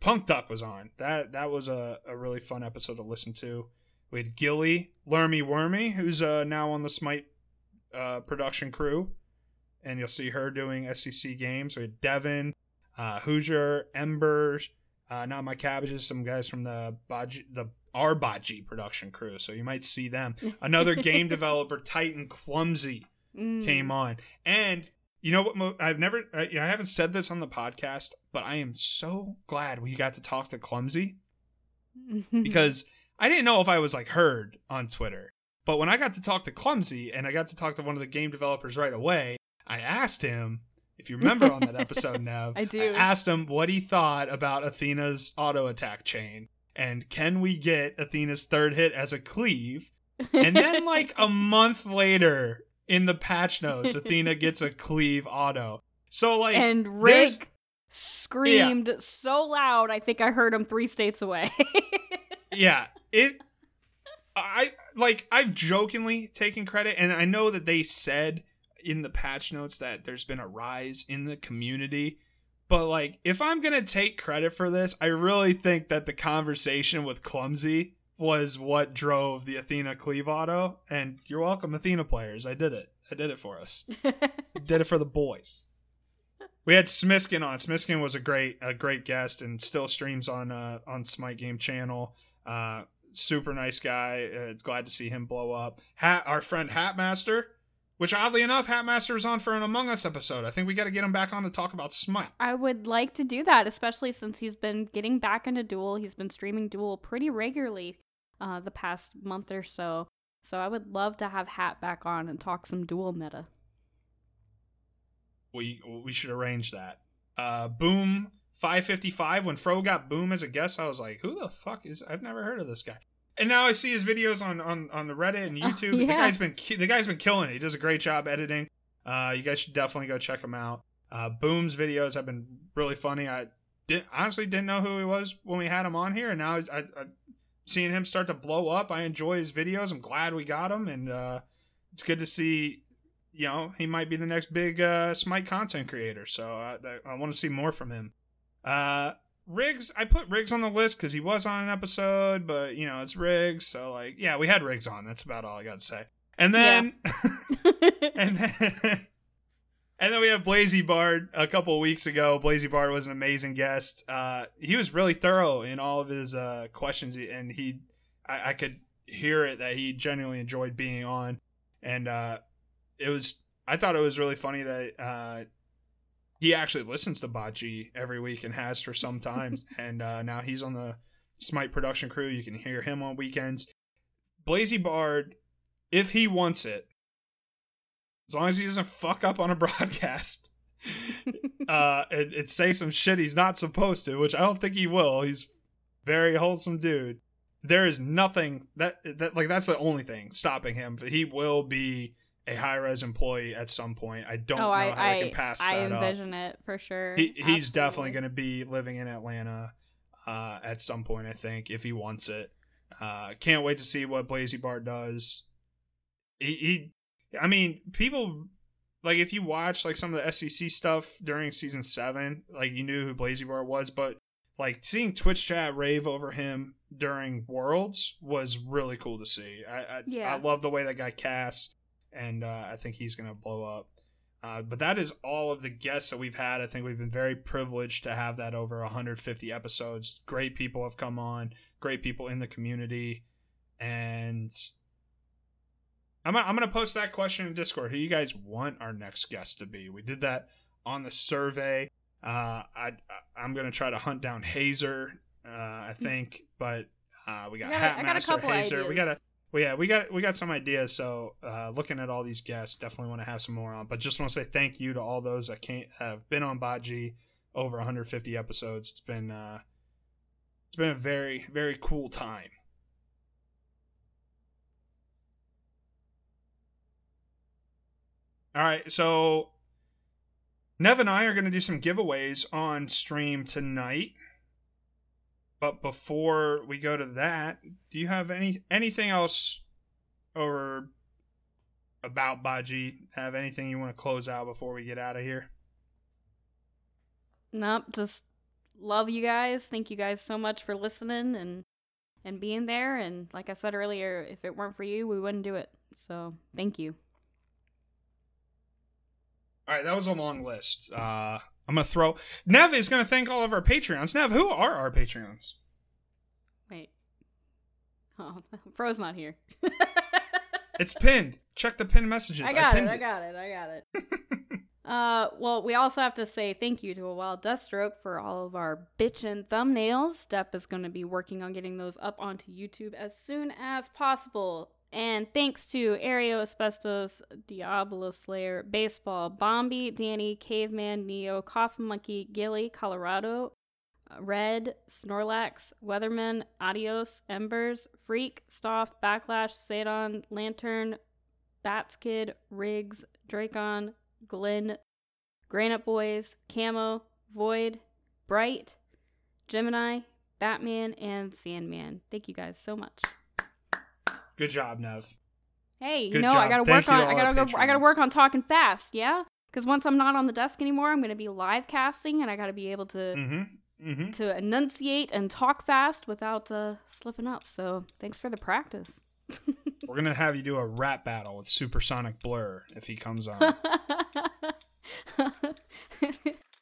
Punk Duck was on. That that was a, a really fun episode to listen to. We had Gilly, Lermy Wormy, who's uh, now on the Smite uh, production crew and you'll see her doing SEC games. We had Devin, uh, Hoosier, Embers, uh, not my cabbages, some guys from the Baji, the our Baji production crew. So you might see them. Another game developer, Titan Clumsy, Mm. came on, and you know what? Mo- I've never, I, I haven't said this on the podcast, but I am so glad we got to talk to Clumsy because I didn't know if I was like heard on Twitter. But when I got to talk to Clumsy and I got to talk to one of the game developers right away, I asked him, if you remember on that episode, Nev, I do. asked him what he thought about Athena's auto attack chain. And can we get Athena's third hit as a cleave? And then, like a month later, in the patch notes, Athena gets a cleave auto. So, like, and there's- Rick screamed so loud, I think I heard him three states away. yeah it i like i've jokingly taken credit and i know that they said in the patch notes that there's been a rise in the community but like if i'm gonna take credit for this i really think that the conversation with clumsy was what drove the athena cleave auto and you're welcome athena players i did it i did it for us did it for the boys. We had Smiskin on. Smiskin was a great a great guest and still streams on uh, on Smite Game channel. Uh, super nice guy. Uh, glad to see him blow up. Hat our friend Hatmaster, which oddly enough, Hatmaster is on for an Among Us episode. I think we got to get him back on to talk about Smite. I would like to do that, especially since he's been getting back into Duel. He's been streaming Duel pretty regularly uh, the past month or so. So I would love to have Hat back on and talk some Duel meta. We we should arrange that. Uh, Boom 555. When Fro got Boom as a guest, I was like, who the fuck is? I've never heard of this guy. And now I see his videos on on on the Reddit and Oh, YouTube. The guy's been the guy's been killing it. He does a great job editing. Uh, you guys should definitely go check him out. Uh, Boom's videos have been really funny. I did honestly didn't know who he was when we had him on here, and now he's, I, I seeing him start to blow up. I enjoy his videos. I'm glad we got him, and uh, it's good to see. You know, he might be the next big uh, Smite content creator. So I, I, I want to see more from him. Uh, Riggs, I put Riggs on the list because he was on an episode, but you know it's Riggs, so like, yeah, we had Riggs on. That's about all I got to say. And then, and then, and then we have Blazy Bard a couple of weeks ago. Blazy Bard was an amazing guest. Uh, he was really thorough in all of his uh, questions, and he, I, I could hear it that he genuinely enjoyed being on, and uh, it was. I thought it was really funny that uh, he actually listens to Baji every week and has for some time. and uh, now he's on the Smite production crew. You can hear him on weekends. Blazy Bard, if he wants it, as long as he doesn't fuck up on a broadcast, uh, and, and say some shit he's not supposed to, which I don't think he will. He's very wholesome dude. There is nothing that that like that's the only thing stopping him. But he will be a Hi-Rez employee at some point. I don't oh, know I, how I, they can pass I that up. envision it for sure. He, he's definitely going to be living in Atlanta uh, at some point, I think, if he wants it. Uh, can't wait to see what Blazy Bard does. He, he, I mean, people like if you watch like some of the SCC stuff during season seven, like you knew who Blazy Bard was, but like seeing Twitch chat rave over him during Worlds was really cool to see. I, I, Yeah. I love the way that guy casts, and uh, I think he's gonna blow up. Uh, but that is all of the guests that we've had. I think we've been very privileged to have that over 150 episodes. Great people have come on, great people in the community, and I'm I'm gonna post that question in Discord. Who you guys want our next guest to be? We did that on the survey. Uh, I I'm gonna try to hunt down Hazer. Uh, I think, but uh, we got got- I got a Hatmaster, Hazer. We got a ideas. Well, yeah, we got we got some ideas. So uh, looking at all these guests, definitely want to have some more on. But just want to say thank you to all those that can't have been on Baji over 150 episodes. It's been uh, it's been a very very cool time. All right, so Nev and I are going to do some giveaways on stream tonight. But before we go to that, do you have any anything else or about Baji? Have anything you want to close out before we get out of here? Nope, just love you guys. Thank you guys so much for listening and and being there. And like I said earlier, if it weren't for you, we wouldn't do it. So thank you. All right, that was a long list. Uh, I'm gonna throw. Nev is gonna thank all of our Patreons. Nev, who are our Patreons? Wait. Oh, Fro's not here. It's pinned. Check the pinned messages. I got it. pinned I got it. I got it. uh, well, we also have to say thank you to a wild Deathstroke for all of our bitchin' thumbnails. Step is going to be working on getting those up onto YouTube as soon as possible. And thanks to Ario Asbestos, Diablo Slayer, Baseball, Bombi, Danny, Caveman, Neo, Coffin Monkey, Gilly, Colorado, uh, Red, Snorlax, Weatherman, Adios, Embers, Freak, Stoff, Backlash, Sadon, Lantern, Bats Kid, Riggs, Dracon, Glenn, Granite Boys, Camo, Void, Bright, Gemini, Batman, and Sandman. Thank you guys so much. Good job, Nev. Hey, you Good know job. I gotta Thank work on I gotta go I gotta work on talking fast, yeah? Because once I'm not on the desk anymore, I'm gonna be live casting and I gotta be able to Mm-hmm. Mm-hmm. to enunciate and talk fast without uh, slipping up. So thanks for the practice. We're gonna have you do a rap battle with Supersonic Blur if he comes on. You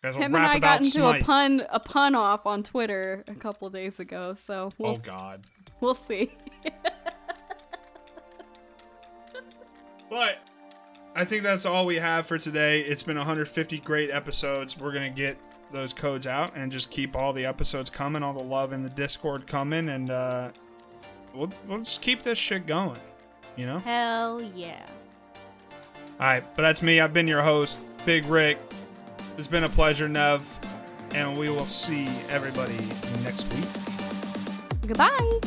guys will Him and I got into a pun a pun off on Twitter a couple days ago, so we'll Oh God. we'll see. But I think that's all we have for today. It's been 150 great episodes. We're gonna get those codes out and just keep all the episodes coming, all the love in the Discord coming, and uh, we'll we'll just keep this shit going. You know. Hell yeah. All right, but that's me. I've been your host, Big Rick. It's been a pleasure, Nev, and we will see everybody next week. Goodbye.